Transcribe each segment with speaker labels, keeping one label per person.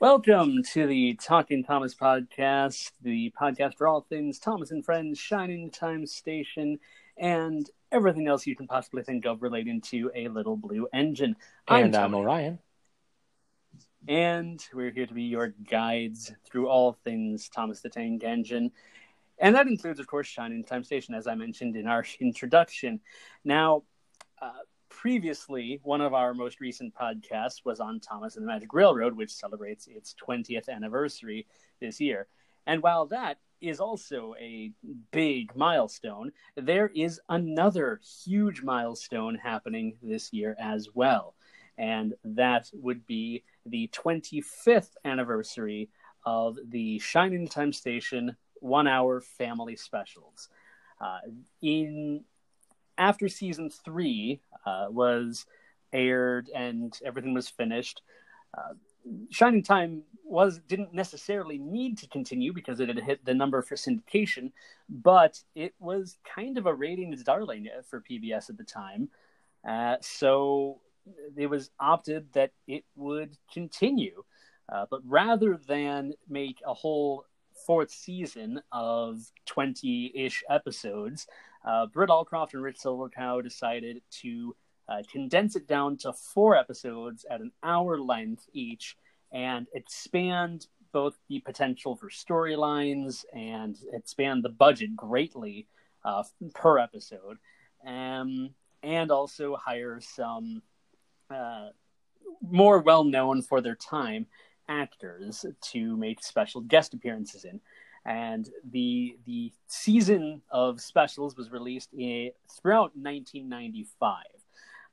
Speaker 1: Welcome to the Talking Thomas podcast, the podcast for all things Thomas and Friends, Shining Time Station, and everything else you can possibly think of relating to a little blue engine.
Speaker 2: And I'm, I'm Orion.
Speaker 1: And we're here to be your guides through all things Thomas the Tank Engine. And that includes, of course, Shining Time Station, as I mentioned in our introduction. Now, uh, previously, one of our most recent podcasts was on Thomas and the Magic Railroad, which celebrates its 20th anniversary this year. And while that is also a big milestone, there is another huge milestone happening this year as well. And that would be the 25th anniversary of the Shining Time Station one hour family specials. Uh, in after season three uh, was aired and everything was finished, uh, Shining Time was didn't necessarily need to continue because it had hit the number for syndication, but it was kind of a ratings darling for PBS at the time. Uh, so it was opted that it would continue. Uh, but rather than make a whole fourth season of 20 ish episodes, uh, Britt Allcroft and Rick Siggelkow decided to uh, condense it down to four episodes at an hour length each and expand both the potential for storylines and expand the budget greatly uh, per episode, um, and also hire some uh, more well known for their time actors to make special guest appearances in. And the the season of specials was released in, throughout 1995.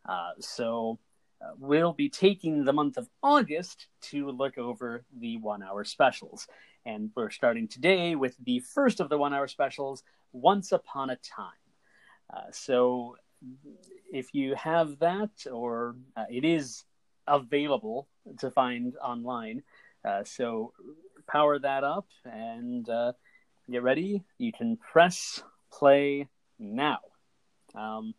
Speaker 1: Uh, so uh, we'll be taking the month of August to look over the one hour specials. And we're starting today with the first of the one hour specials, Once Upon a Time. Uh, so if you have that, or uh, it is available to find online. Uh, so power that up and uh, get ready. You can press play now. Um,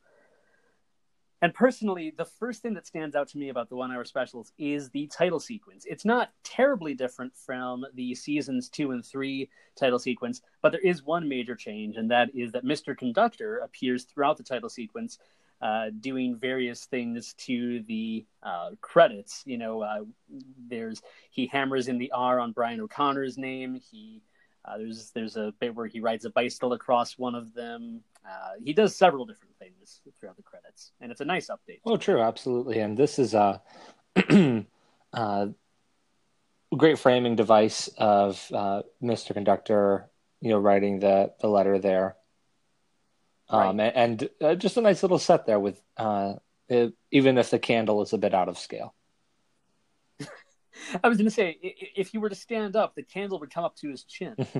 Speaker 1: and personally, the first thing that stands out to me about the one hour specials is the title sequence. It's not terribly different from the seasons two and three title sequence, but there is one major change, and that is that Mr. Conductor appears throughout the title sequence uh, doing various things to the uh, credits. You know, uh, there's he hammers in the R on Brian O'Connor's name. He uh, there's there's a bit where he rides a bicycle across one of them. Uh, he does several different things throughout the credits, and it's a nice update.
Speaker 2: Oh, true, absolutely. And this is a great framing device of Mr. Conductor. You know, writing the the letter there um, right. and, and uh, just a nice little set there with uh, it, even if the candle is a bit out of scale.
Speaker 1: I was going to say, if you were to stand up, the candle would come up to his chin.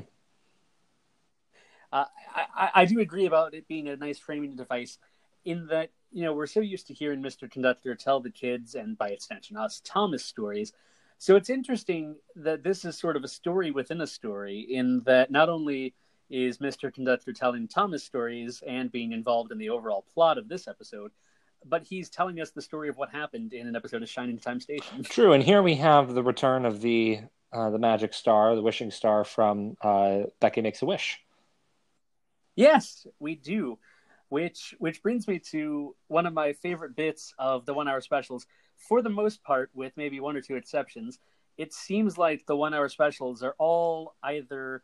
Speaker 1: uh, I, I, do agree about it being a nice framing device, in that you know we're so used to hearing Mr. Conductor tell the kids and by extension us Thomas stories. So it's interesting that this is sort of a story within a story, in that not only is Mr. Conductor telling Thomas stories and being involved in the overall plot of this episode, but he's telling us the story of what happened in an episode of Shining Time Station.
Speaker 2: True, and here we have the return of the uh, the magic star, the wishing star from uh, Becky Makes a Wish.
Speaker 1: Yes, we do. Which which brings me to one of my favorite bits of the one hour specials. For the most part, with maybe one or two exceptions, it seems like the one hour specials are all either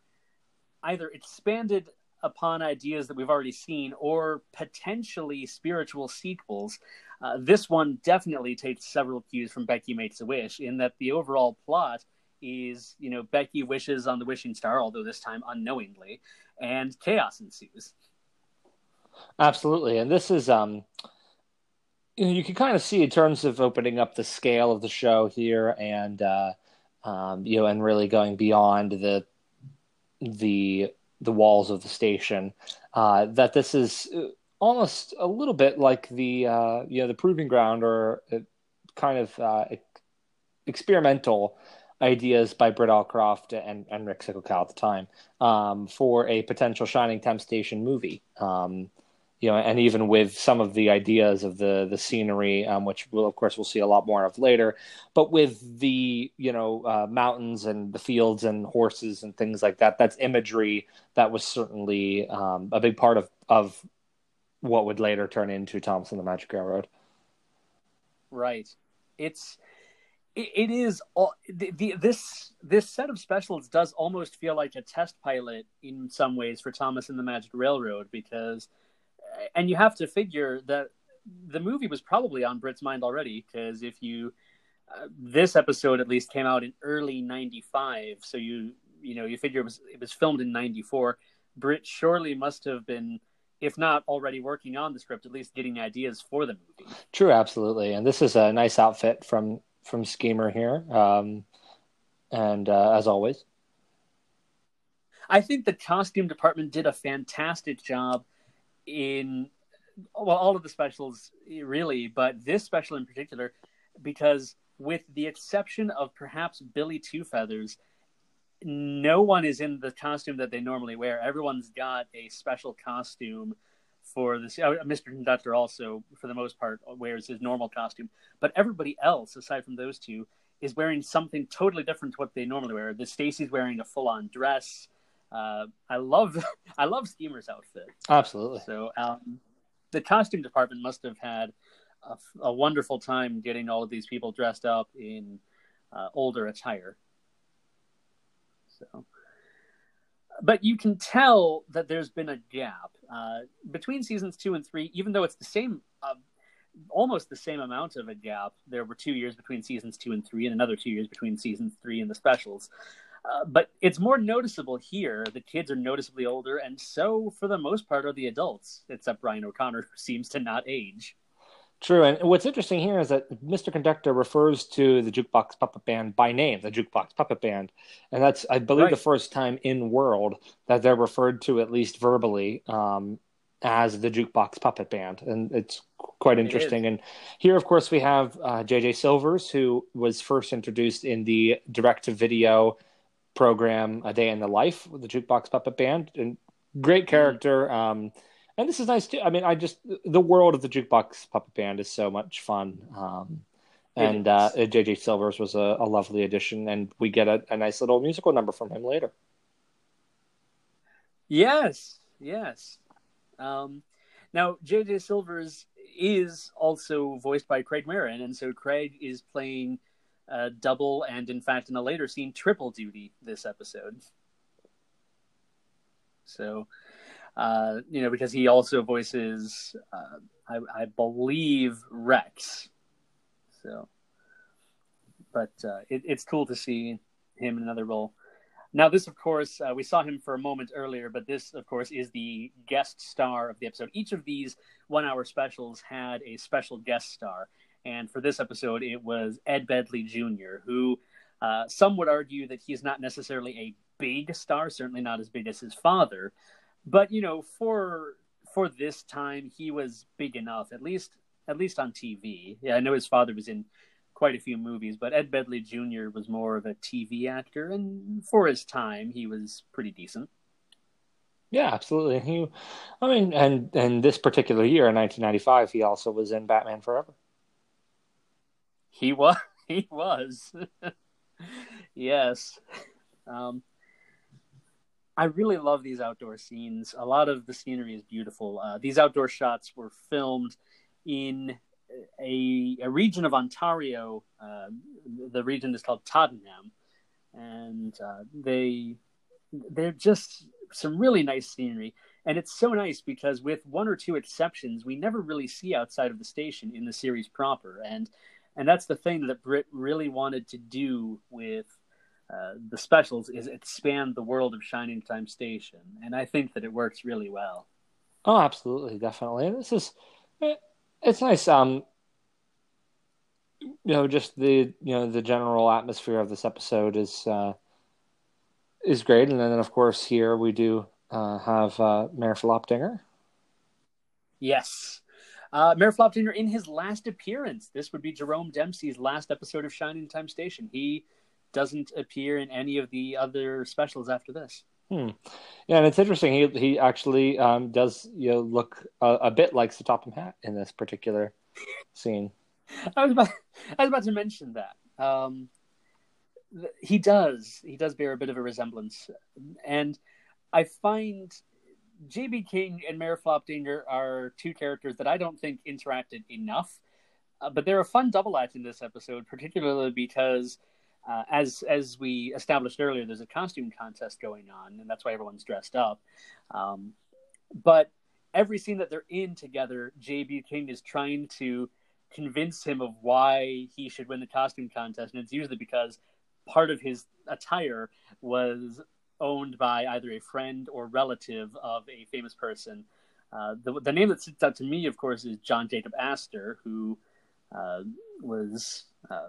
Speaker 1: either expanded upon ideas that we've already seen or potentially spiritual sequels. Uh, this one definitely takes several cues from Becky Makes a Wish in that the overall plot is, you know, Becky wishes on the wishing star, although this time unknowingly, and chaos ensues.
Speaker 2: Absolutely. And this is, um, you, know, you can kind of see in terms of opening up the scale of the show here and, uh, um, you know, and really going beyond the the the walls of the station. Uh, that this is uh, almost a little bit like the uh, you know the proving ground or uh, kind of uh, experimental ideas by Britt Allcroft and, and Rick Siggelkow at the time um, for a potential Shining Time Station movie. Um, you know, and even with some of the ideas of the the scenery, um, which we'll, of course we'll see a lot more of later, but with the you know uh, mountains and the fields and horses and things like that, that's imagery that was certainly um, a big part of of what would later turn into Thomas and the Magic Railroad.
Speaker 1: Right. It's it, it is all the, the, this this set of specials does almost feel like a test pilot in some ways for Thomas and the Magic Railroad because and you have to figure that the movie was probably on Brit's mind already because if you uh, this episode at least came out in early 95 so you you know you figure it was it was filmed in 94 Brit surely must have been if not already working on the script at least getting ideas for the movie.
Speaker 2: True absolutely. And this is a nice outfit from from schemer here um and uh, as always.
Speaker 1: I think the costume department did a fantastic job in well all of the specials really but this special in particular because with the exception of perhaps billy two feathers no one is in the costume that they normally wear. Everyone's got a special costume for this uh, mr conductor also for the most part wears his normal costume. But everybody else aside from those two is wearing something totally different to what they normally wear. The stacy's wearing a full-on dress uh, I love I love Schemer's outfit.
Speaker 2: Absolutely.
Speaker 1: So um, the costume department must have had a, a, wonderful time getting all of these people dressed up in uh, older attire. So, but you can tell that there's been a gap uh, between seasons two and three, even though it's the same. Uh, almost the same amount of a gap. There were two years between seasons two and three, and another two years between seasons three and the specials. Uh, but it's more noticeable here. The kids are noticeably older, and so for the most part are the adults, except Brian O'Connor, who seems to not age.
Speaker 2: True, and what's interesting here is that Mr. Conductor refers to the Jukebox Puppet Band by name, the Jukebox Puppet Band, and that's, I believe, right. the first time in World that they're referred to at least verbally um, as the Jukebox Puppet Band, and it's quite interesting. It and here, of course, we have uh, J.J. Silvers, who was first introduced in the direct-to-video program a day in the life with the jukebox puppet band and great mm-hmm. character um, and this is nice too. I mean i just the world of the jukebox puppet band is so much fun um, and uh, jj silvers was a, a, lovely addition and we get a, a, nice little musical number from him later.
Speaker 1: Yes yes. Um, now jj silvers is also voiced by craig Marin and so craig is playing uh, double and, in fact, in a later scene, triple duty this episode. So, uh, you know, because he also voices, uh, I, I, believe, Rex. So, but uh, it, it's cool to see him in another role. Now, this, of course, uh, we saw him for a moment earlier, but this, of course, is the guest star of the episode. Each of these one hour specials had a special guest star. And for this episode, it was Ed Begley Jr., who uh, some would argue that he's not necessarily a big star, certainly not as big as his father. But you know, for for this time, he was big enough, at least at least on TV. Yeah, I know his father was in quite a few movies, but Ed Begley Jr. was more of a TV actor, and for his time, he was pretty decent.
Speaker 2: Yeah, absolutely. He, I mean, and and this particular year in 1995, he also was in Batman Forever.
Speaker 1: He was. He was. yes. Um, I really love these outdoor scenes. A lot of the scenery is beautiful. Uh, these outdoor shots were filmed in a, a region of Ontario. Uh, the region is called Tottenham, and uh, they they're just some really nice scenery. And it's so nice because, with one or two exceptions, we never really see outside of the station in the series proper. And and that's the thing that Brit really wanted to do with uh, the specials is expand the world of Shining Time Station, and I think that it works really well.
Speaker 2: Oh, absolutely, definitely. This is it's nice. Um, you know, just the you know the general atmosphere of this episode is uh, is great, and then of course here we do uh, have uh, Mayor Flopdinger.
Speaker 1: Yes, uh, Mayor Flopdinger in his last appearance. This would be Jerome Dempsey's last episode of Shining Time Station. He doesn't appear in any of the other specials after this.
Speaker 2: Hmm. Yeah, and it's interesting. He he actually um, does you know look a, a bit like Sir Topham Hatt in this particular scene.
Speaker 1: I was about I was about to mention that. Um, he does he does bear a bit of a resemblance, and I find JB King and Mayor Flopdinger are two characters that I don't think interacted enough, uh, but they're a fun double act in this episode, particularly because. Uh, as as we established earlier, there's a costume contest going on, and that's why everyone's dressed up. Um, but every scene that they're in together, JB King is trying to convince him of why he should win the costume contest, and it's usually because part of his attire was owned by either a friend or relative of a famous person. Uh, the, the name that sits out to me, of course, is John Jacob Astor, who uh, was uh,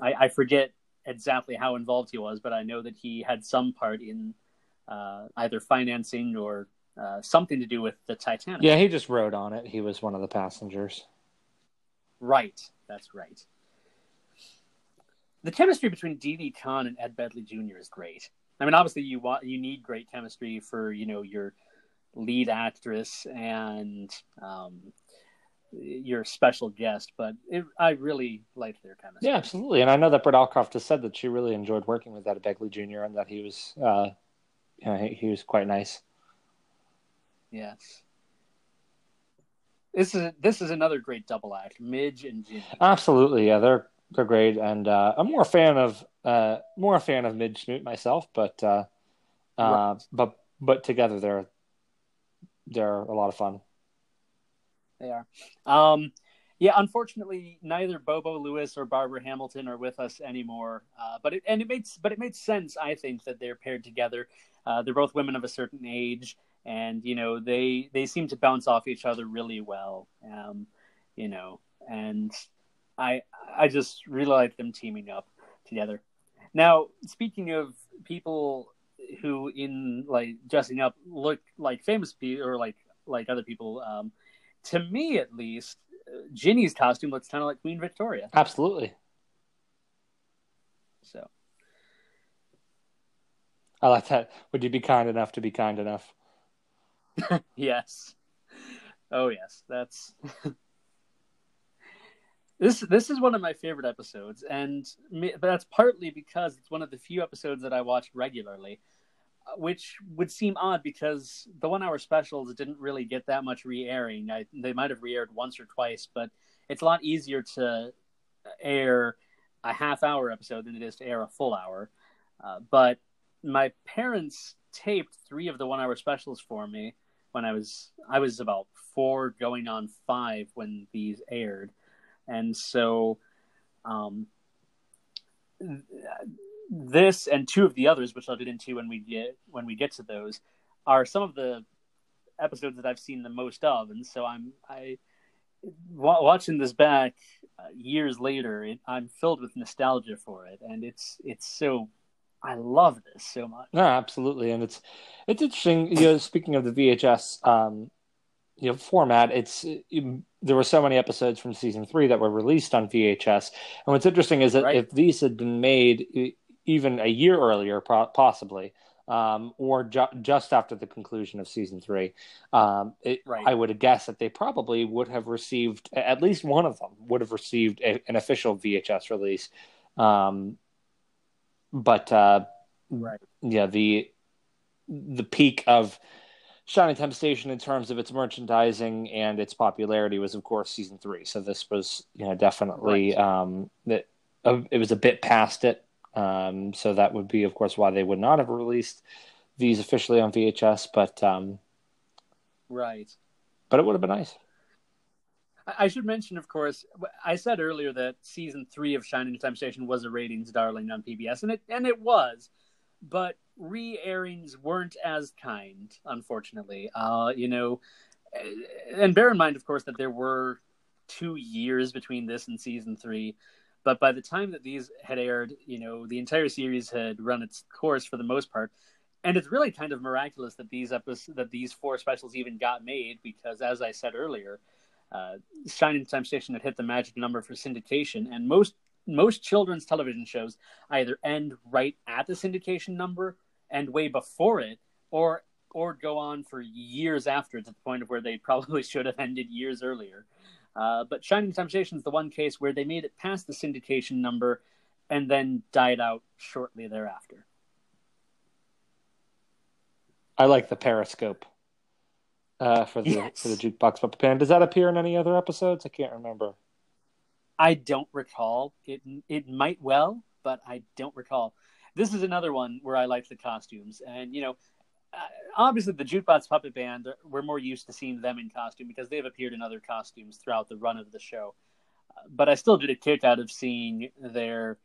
Speaker 1: I, I, forget exactly how involved he was, but I know that he had some part in uh, either financing or uh, something to do with the Titanic.
Speaker 2: Yeah, he just rode on it. He was one of the passengers.
Speaker 1: Right, that's right. The chemistry between Didi Conn and Ed Begley Jr. is great. I mean, obviously, you want you need great chemistry for you know your lead actress and um, your special guest, but it, I really liked their chemistry.
Speaker 2: Yeah, absolutely. And I know that Britt Allcroft has said that she really enjoyed working with Ed Begley Jr. and that he was, uh, you know, he, he was quite nice.
Speaker 1: Yes. This is this is another great double act, Midge and Ginny.
Speaker 2: Absolutely, yeah, they're they're great, and uh, I'm more a fan of uh, more a fan of Midge Smoot myself, but uh, uh, right. but but together they're they're a lot of fun.
Speaker 1: They are. Um, yeah, unfortunately, neither Bobo Lewis or Barbara Hamilton are with us anymore. Uh, but it and it made but it made sense, I think, that they're paired together. Uh, they're both women of a certain age and you know they they seem to bounce off each other really well um, you know and i i just really like them teaming up together. Now speaking of people who in like dressing up look like famous people or like like other people um, to me at least ginny's costume looks kind of like queen victoria.
Speaker 2: Absolutely.
Speaker 1: So.
Speaker 2: I like that. Would you be kind enough to be kind enough?
Speaker 1: Yes. Oh yes, that's this. This is one of my favorite episodes, and but that's partly because it's one of the few episodes that I watch regularly, uh, which would seem odd because the one-hour specials didn't really get that much re-airing. They might have re-aired once or twice, but it's a lot easier to air a half-hour episode than it is to air a full hour. Uh, but my parents taped three of the one-hour specials for me when I was I was about four going on five when these aired, and so um, this and two of the others, which I'll get into when we get when we get to those, are some of the episodes that I've seen the most of, and so I'm I watching this back uh, years later, it, I'm filled with nostalgia for it, and it's it's so I love this so much.
Speaker 2: No, absolutely, and it's it's interesting. You know, speaking of the VHS, um, you know, format, it's it, there were so many episodes from season three that were released on VHS, and what's interesting is that right. if these had been made even a year earlier, possibly, um, or ju- just after the conclusion of season three, um, it, right. I would guess that they probably would have received at least one of them would have received a, an official VHS release. Um, but uh,
Speaker 1: right,
Speaker 2: yeah, the the peak of Shining Time Station in terms of its merchandising and its popularity was, of course, season three. So this was, you know, definitely right. um, that uh, it was a bit past it. Um, so that would be, of course, why they would not have released these officially on VHS. But um,
Speaker 1: right,
Speaker 2: but it would have been nice.
Speaker 1: I should mention, of course, I said earlier that season three of Shining Time Station was a ratings darling on PBS, and it and it was, but re-airings weren't as kind, unfortunately. Uh, you know, and bear in mind, of course, that there were two years between this and season three. But by the time that these had aired, you know, the entire series had run its course for the most part. And it's really kind of miraculous that these episodes, that these four specials even got made, because as I said earlier, uh, Shining Station* had hit the magic number for syndication, and most most children's television shows either end right at the syndication number and way before it, or or go on for years after to the point of where they probably should have ended years earlier. Uh, but Shining Time Station is the one case where they made it past the syndication number and then died out shortly thereafter.
Speaker 2: I like the Periscope uh, for the
Speaker 1: Yes.
Speaker 2: for the jukebox puppet band. Does that appear in any other episodes? I can't remember.
Speaker 1: I don't recall. It it might well, but I don't recall. This is another one where I liked the costumes, and you know, uh, obviously the Jukebox Puppet Band. We're more used to seeing them in costume because they've appeared in other costumes throughout the run of the show. But I still did a kick out of seeing their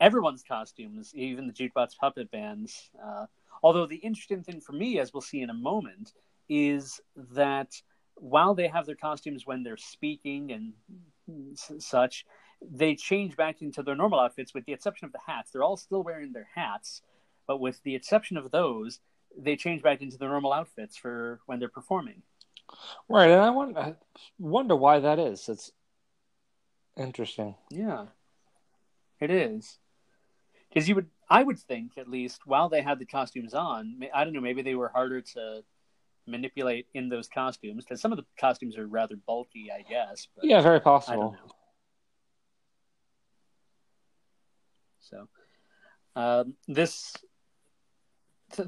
Speaker 1: everyone's costumes, even the Jukebox Puppet Bands. Uh, although the interesting thing for me, as we'll see in a moment, is that while they have their costumes when they're speaking and such, they change back into their normal outfits with the exception of the hats. They're all still wearing their hats, but with the exception of those, they change back into their normal outfits for when they're performing.
Speaker 2: Right, and I wonder, I wonder why that is. It's interesting.
Speaker 1: Yeah, it is. Because you would, I would think at least, while they had the costumes on, I don't know, maybe they were harder to manipulate in those costumes because some of the costumes are rather bulky, I guess. But
Speaker 2: Yeah, very possible.
Speaker 1: So, um, this,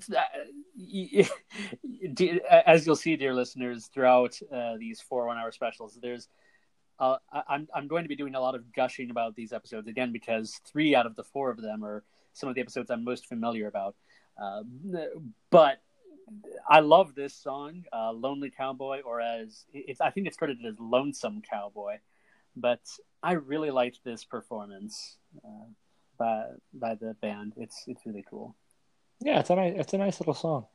Speaker 1: as you'll see, dear listeners, throughout uh, these four one-hour specials, there's. Uh, I'm I'm going to be doing a lot of gushing about these episodes again because three out of the four of them are some of the episodes I'm most familiar about. Uh, but I love this song, uh, "Lonely Cowboy," or as it's I think it's credited as "Lonesome Cowboy." But I really liked this performance uh, by by the band. It's it's really cool.
Speaker 2: Yeah, it's a nice, it's a nice little song.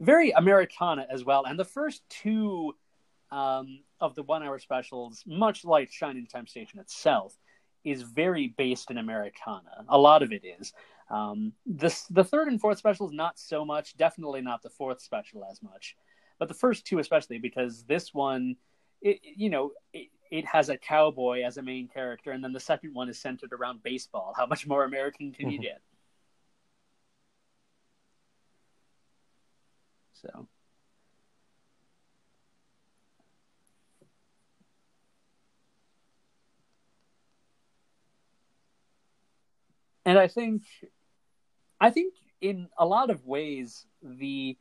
Speaker 1: Very Americana as well. And the first two um, of the one hour specials, much like Shining Time Station itself, is very based in Americana. A lot of it is. Um, this the third and fourth specials not so much. Definitely not the fourth special as much, but the first two especially because this one, it, you know, it, it has a cowboy as a main character, and then the second one is centered around baseball. How much more American can you
Speaker 2: Mhm.
Speaker 1: get? So. and I think, I think in a lot of ways, the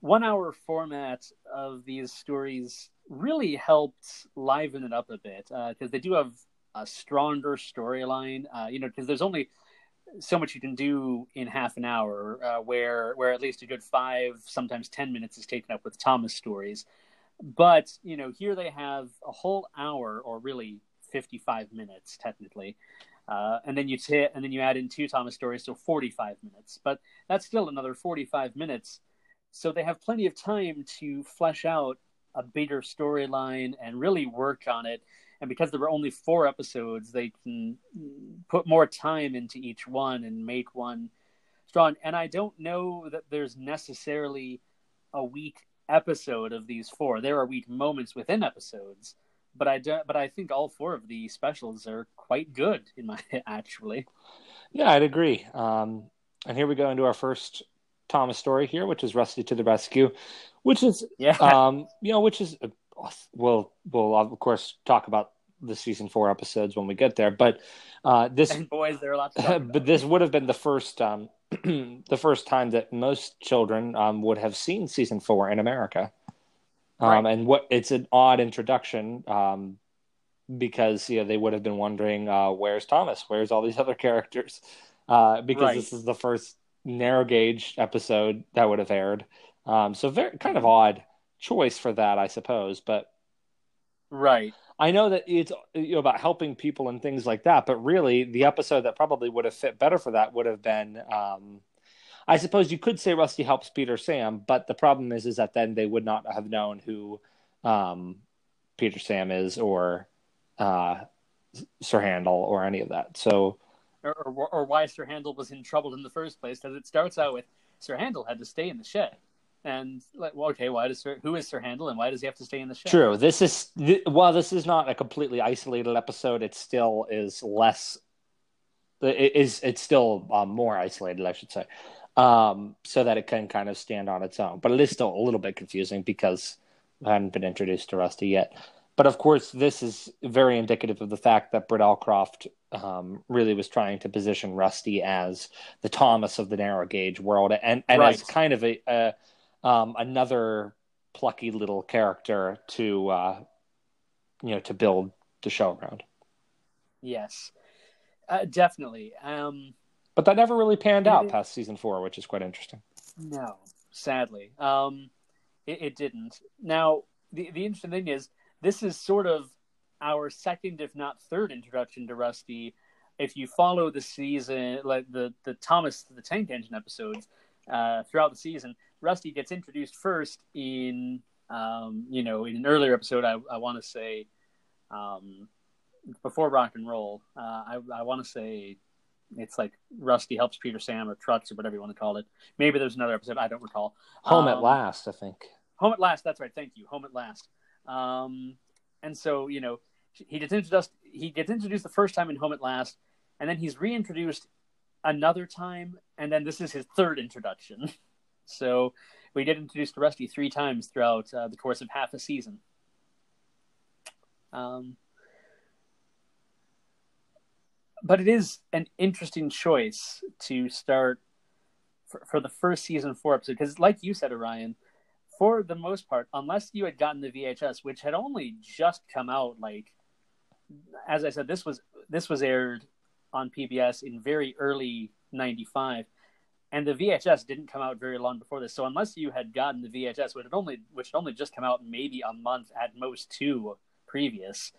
Speaker 1: one-hour format of these stories really helped liven it up a bit because they do have a stronger storyline. Uh, you know, because there's only so much you can do in half an hour, uh, where where at least a good five, sometimes ten minutes is taken up with Thomas stories. But you know, here they have a whole hour, or really fifty-five minutes technically, uh, and then you t- and then you add in two Thomas stories, so forty-five minutes. But that's still another forty-five minutes. So they have plenty of time to flesh out a bigger storyline and really work on it. And because there were only four episodes, they can put more time into each one and make one strong. And I don't know that there's necessarily a weak episode of these four. There are weak moments within episodes, but I don't. but I think all four of the specials are quite good in my actually.
Speaker 2: Yeah, I'd agree. Um, and here we go into our first Thomas story here, which is Rusty to the Rescue, which is,
Speaker 1: Yeah.
Speaker 2: um, you know, which is, we'll, we'll of course talk about the season four episodes when we get there, but uh, this,
Speaker 1: and boys, there are lots. To talk
Speaker 2: but this would have been the first, um, the first time that most children um, would have seen season four in America. Um,
Speaker 1: Right.
Speaker 2: And what it's an odd introduction um, because you know they would have been wondering uh, where's Thomas, where's all these other characters, uh, because
Speaker 1: Right.
Speaker 2: this is the first narrow gauge episode that would have aired. Um, so very kind of odd choice for that, I suppose. But
Speaker 1: right.
Speaker 2: I know that it's you know, about helping people and things like that, but really the episode that probably would have fit better for that would have been. Um, I suppose you could say Rusty helps Peter Sam, but the problem is, is that then they would not have known who um, Peter Sam is or uh, Sir Handel or any of that. So
Speaker 1: Or, or, or why Sir Handel was in trouble in the first place? Because it starts out with Sir Handel had to stay in the shed, and like, well, okay, why does Sir, who is Sir Handel, and why does he have to stay in the shed?
Speaker 2: true. This is th- while this is not a completely isolated episode, it still is less. It is it's still um, more isolated, I should say. um, so that it can kind of stand on its own. But it is still a little bit confusing because I hadn't been introduced to Rusty yet. But of course, this is very indicative of the fact that Britt Allcroft um, really was trying to position Rusty as the Thomas of the narrow gauge world, and and right. as kind of a, a um, another plucky little character to uh, you know to build the show around.
Speaker 1: Yes, uh, definitely. Um,
Speaker 2: but that never really panned out it, past season four, which is quite interesting.
Speaker 1: No, sadly, um, it, it didn't. Now, the the interesting thing is, this is sort of our second, if not third, introduction to Rusty. If you follow the season, like the the Thomas the Tank Engine episodes uh, throughout the season, Rusty gets introduced first in um, you know in an earlier episode. I, I want to say um, before rock and roll. Uh, I I want to say it's like Rusty helps Peter Sam or Trucks or whatever you want to call it. Maybe there's another episode I don't recall.
Speaker 2: Home um, at Last, I think.
Speaker 1: Home at Last. That's right. Thank you. Home at Last. Um, and so you know he gets introduced. He gets introduced the first time in Home at Last, and then he's reintroduced another time, and then this is his third introduction. so we get introduced to Rusty three times throughout uh, the course of half a season. Um, but it is an interesting choice to start for, for the first season four episode because, like you said, Orion, for the most part, unless you had gotten the VHS, which had only just come out, like as I said, this was this was aired on PBS in very early '95, and the VHS didn't come out very long before this. So unless you had gotten the VHS, which had only which had only just come out maybe a month at most two previous,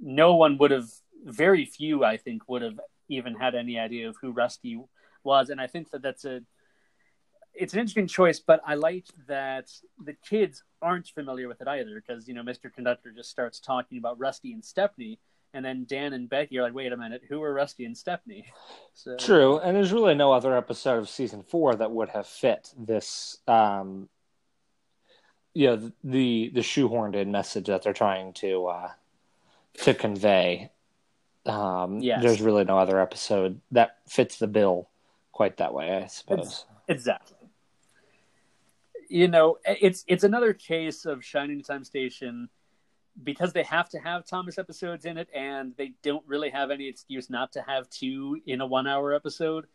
Speaker 1: no one would have very few, I think, would have even had any idea of who Rusty was, and I think that that's a it's an interesting choice, but I like that the kids aren't familiar with it either because you know Mr. Conductor just starts talking about Rusty and Stepney, and then Dan and Becky are like, "Wait a minute, who are Rusty and Stepney?"
Speaker 2: So... True, and there's really no other episode of season four that would have fit this, um, you know, the the shoehorned in message that they're trying to uh, to convey. Um, yes. There's really no other episode that fits the bill quite that way, I suppose.
Speaker 1: Exactly. You know, it's it's another case of Shining Time Station because they have to have Thomas episodes in it, and they don't really have any excuse not to have two in a one-hour episode.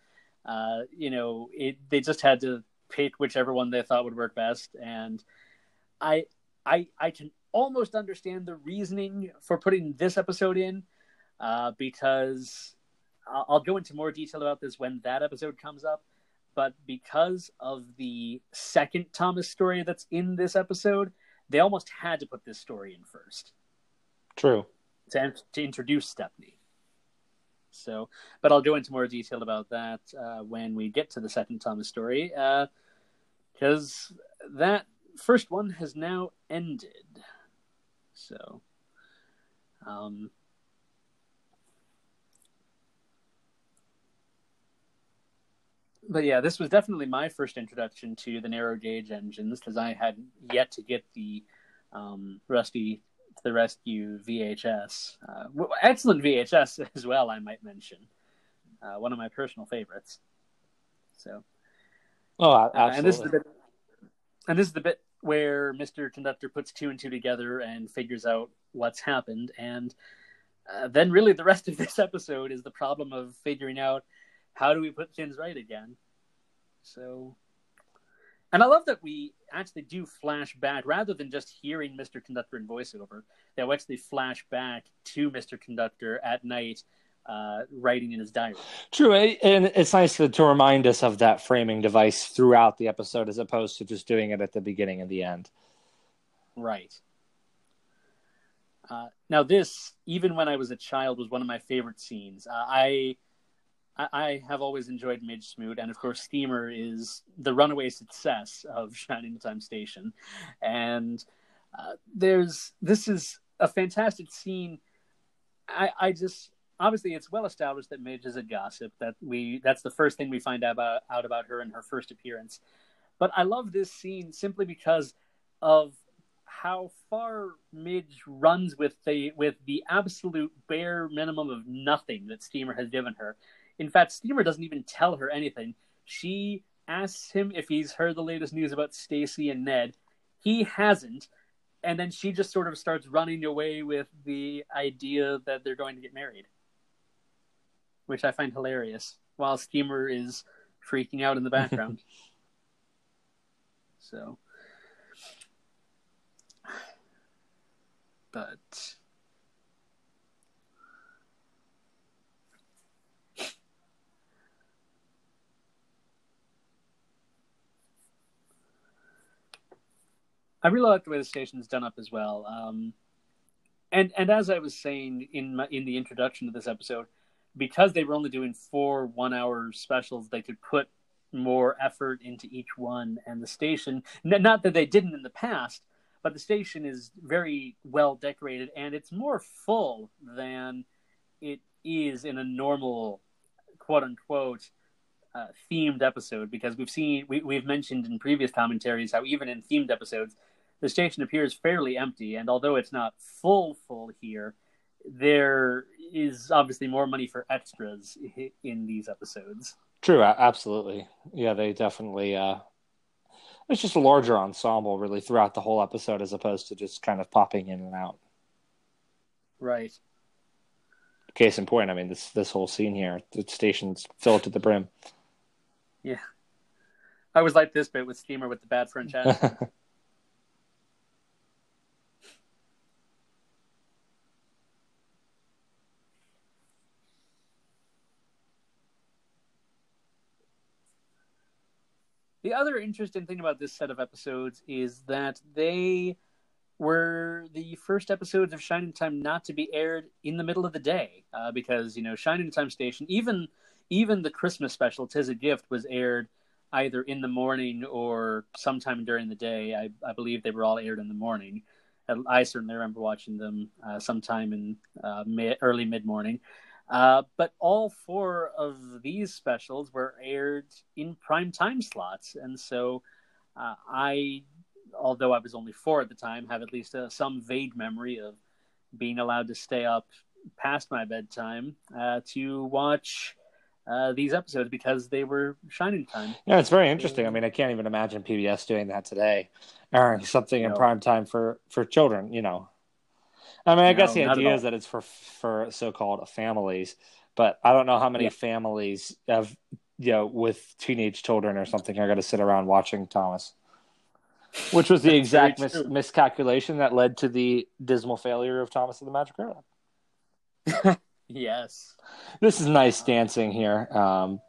Speaker 1: Uh, you know, it, they just had to pick whichever one they thought would work best, and I, I, I can almost understand the reasoning for putting this episode in uh, because I'll, I'll go into more detail about this when that episode comes up. But because of the second Thomas story that's in this episode, they almost had to put this story in first.
Speaker 2: True.
Speaker 1: To, to introduce Stepney. So, but I'll go into more detail about that uh, when we get to the second Thomas story, because uh, that first one has now ended. So, um, but yeah, this was definitely my first introduction to the narrow gauge engines because I had yet to get the um, Rusty to the Rescue VHS. Uh, excellent VHS as well, I might mention. Uh, one of my personal favorites. So,
Speaker 2: oh, absolutely. Uh,
Speaker 1: and this is the bit, and this is the bit where Mister Conductor puts two and two together and figures out what's happened, and uh, then really the rest of this episode is the problem of figuring out how do we put things right again? So, and I love that we actually do flash back rather than just hearing Mr. Conductor in voiceover. They actually flash back to Mr. Conductor at night, uh, writing in his diary.
Speaker 2: True, and it's nice to, to remind us of that framing device throughout the episode, as opposed to just doing it at the beginning and the end.
Speaker 1: Right. Uh, now, this, even when I was a child, was one of my favorite scenes. Uh, I I, have always enjoyed Midge Smoot, and of course, Schemer is the runaway success of Shining Time Station. And uh, there's this is a fantastic scene. I, I just obviously it's well established that Midge is a gossip. That we that's the first thing we find out about, out about her in her first appearance. But I love this scene simply because of how far Midge runs with the with the absolute bare minimum of nothing that Schemer has given her in fact, Schemer doesn't even tell her anything. She asks him if he's heard the latest news about Stacy and Ned. He hasn't, and then she just sort of starts running away with the idea that they're going to get married, which I find hilarious. While Schemer is freaking out in the background. so, but I really like the way the station's done up as well. Um, and and as I was saying in my, in the introduction to this episode, because they were only doing four one hour specials, they could put more effort into each one. And the station, not that they didn't in the past, but the station is very well decorated and it's more full than it is in a normal quote unquote uh, themed episode because we've seen we, we've mentioned in previous commentaries how even in themed episodes the station appears fairly empty, and although it's not full full here, there is obviously more money for extras in these episodes.
Speaker 2: True, absolutely. Yeah, they definitely. Uh, it's just a larger ensemble, really, throughout the whole episode, as opposed to just kind of popping in and out.
Speaker 1: Right.
Speaker 2: Case in point, I mean this this whole scene here, the station's filled to the brim.
Speaker 1: Yeah, I was like this bit with Schemer with the bad French accent. The other interesting thing about this set of episodes is that they were the first episodes of Shining Time not to be aired in the middle of the day, uh, because you know Shining Time Station, even even the Christmas special "Tis a Gift" was aired either in the morning or sometime during the day. I, I believe they were all aired in the morning. I certainly remember watching them uh, sometime in uh, mid, early mid morning. Uh, but all four of these specials were aired in prime time slots, and so uh, I, although I was only four at the time, have at least uh, some vague memory of being allowed to stay up past my bedtime uh, to watch uh, these episodes because they were shining time.
Speaker 2: Yeah, it's very interesting. I mean, I can't even imagine PBS doing that today, airing something in prime time for for children. You know, I mean, I no, guess the idea is that it's for for so-called families, but I don't know how many yeah. families have you know with teenage children or something are going to sit around watching Thomas. Which was the exact mis- miscalculation that led to the dismal failure of Thomas of the Magic
Speaker 1: Girl. yes.
Speaker 2: This is nice dancing here. Um,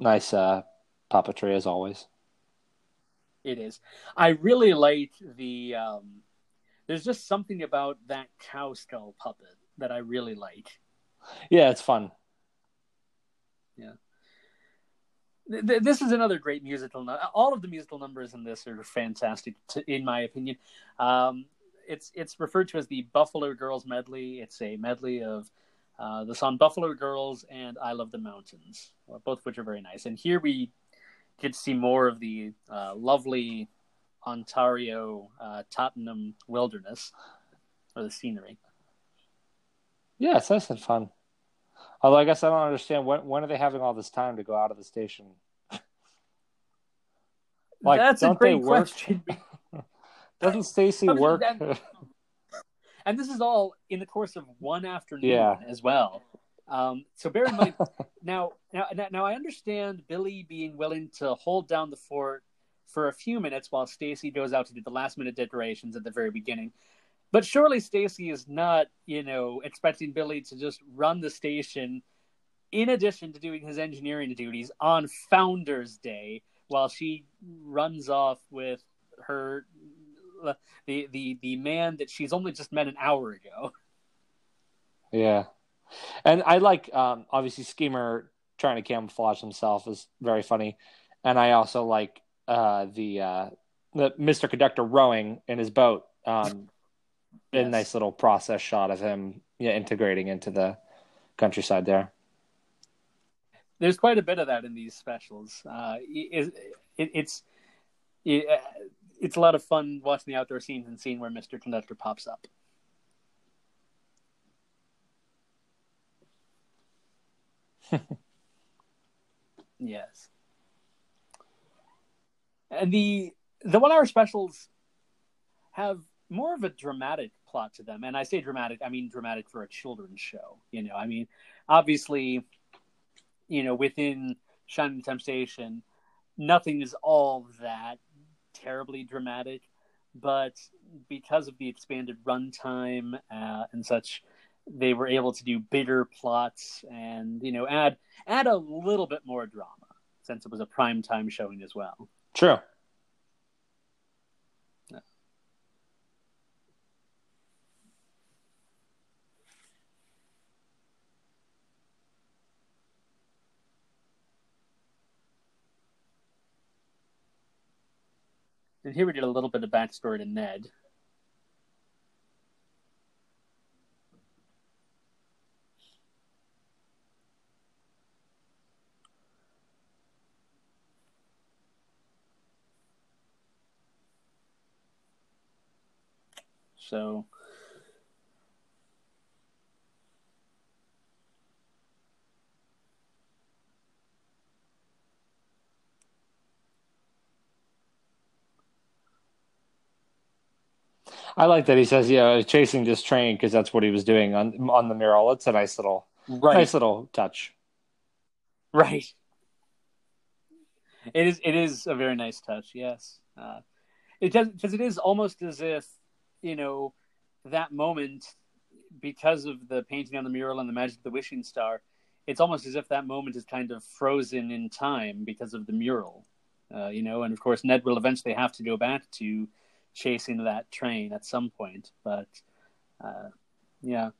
Speaker 2: nice uh, puppetry as always
Speaker 1: it is. I really like the. Um, there's just something about that cow skull puppet that I really like.
Speaker 2: Yeah, it's fun.
Speaker 1: Yeah. This is another great musical. All of the musical numbers in this are fantastic, to, in my opinion. Um, it's it's referred to as the Buffalo Girls medley. It's a medley of uh, the song Buffalo Girls and I Love the Mountains, both of which are very nice. And here we get to see more of the uh, lovely Ontario uh, Tottenham wilderness or the scenery.
Speaker 2: Yes, it's nice and fun. Although I guess I don't understand when when are they having all this time to go out of the station?
Speaker 1: like, That's a great question.
Speaker 2: Doesn't Stacy work?
Speaker 1: and this is all in the course of one afternoon
Speaker 2: yeah.
Speaker 1: as well. Um, so bear in mind now, now, now I understand Billy being willing to hold down the fort for a few minutes while Stacy goes out to do the last minute decorations at the very beginning. But surely Stacy is not, you know, expecting Billy to just run the station in addition to doing his engineering duties on Founders Day while she runs off with her the the the man that she's only just met an hour ago.
Speaker 2: Yeah. And I like um, obviously Schemer trying to camouflage himself is very funny, and I also like uh, the uh, the Mr. Conductor rowing in his boat. Um, yes. A nice little process shot of him yeah, integrating into the countryside there.
Speaker 1: There's quite a bit of that in these specials. Uh, it, it, it's it, it's a lot of fun watching the outdoor scenes and seeing where Mr. Conductor pops up. yes. And the the one hour specials have more of a dramatic plot to them. And I say dramatic, I mean dramatic for a children's show. You know, I mean, obviously, you know, within Shining Time Station, nothing is all that terribly dramatic, but because of the expanded runtime uh, and such, they were able to do bigger plots and you know add add a little bit more drama since it was a prime time showing as well.
Speaker 2: True.
Speaker 1: And here we get a little bit of backstory to Ned. So
Speaker 2: I like that he says, "Yeah, chasing this train" because that's what he was doing on on the mural. It's a nice little,
Speaker 1: right.
Speaker 2: nice little touch.
Speaker 1: Right. It is. It is a very nice touch. Yes. Uh, it does because it is almost as if you know that moment because of the painting on the mural and the magic of the wishing star. It's almost as if that moment is kind of frozen in time because of the mural. Uh, you know, and of course, Ned will eventually have to go back to chasing that train at some point. But uh, yeah,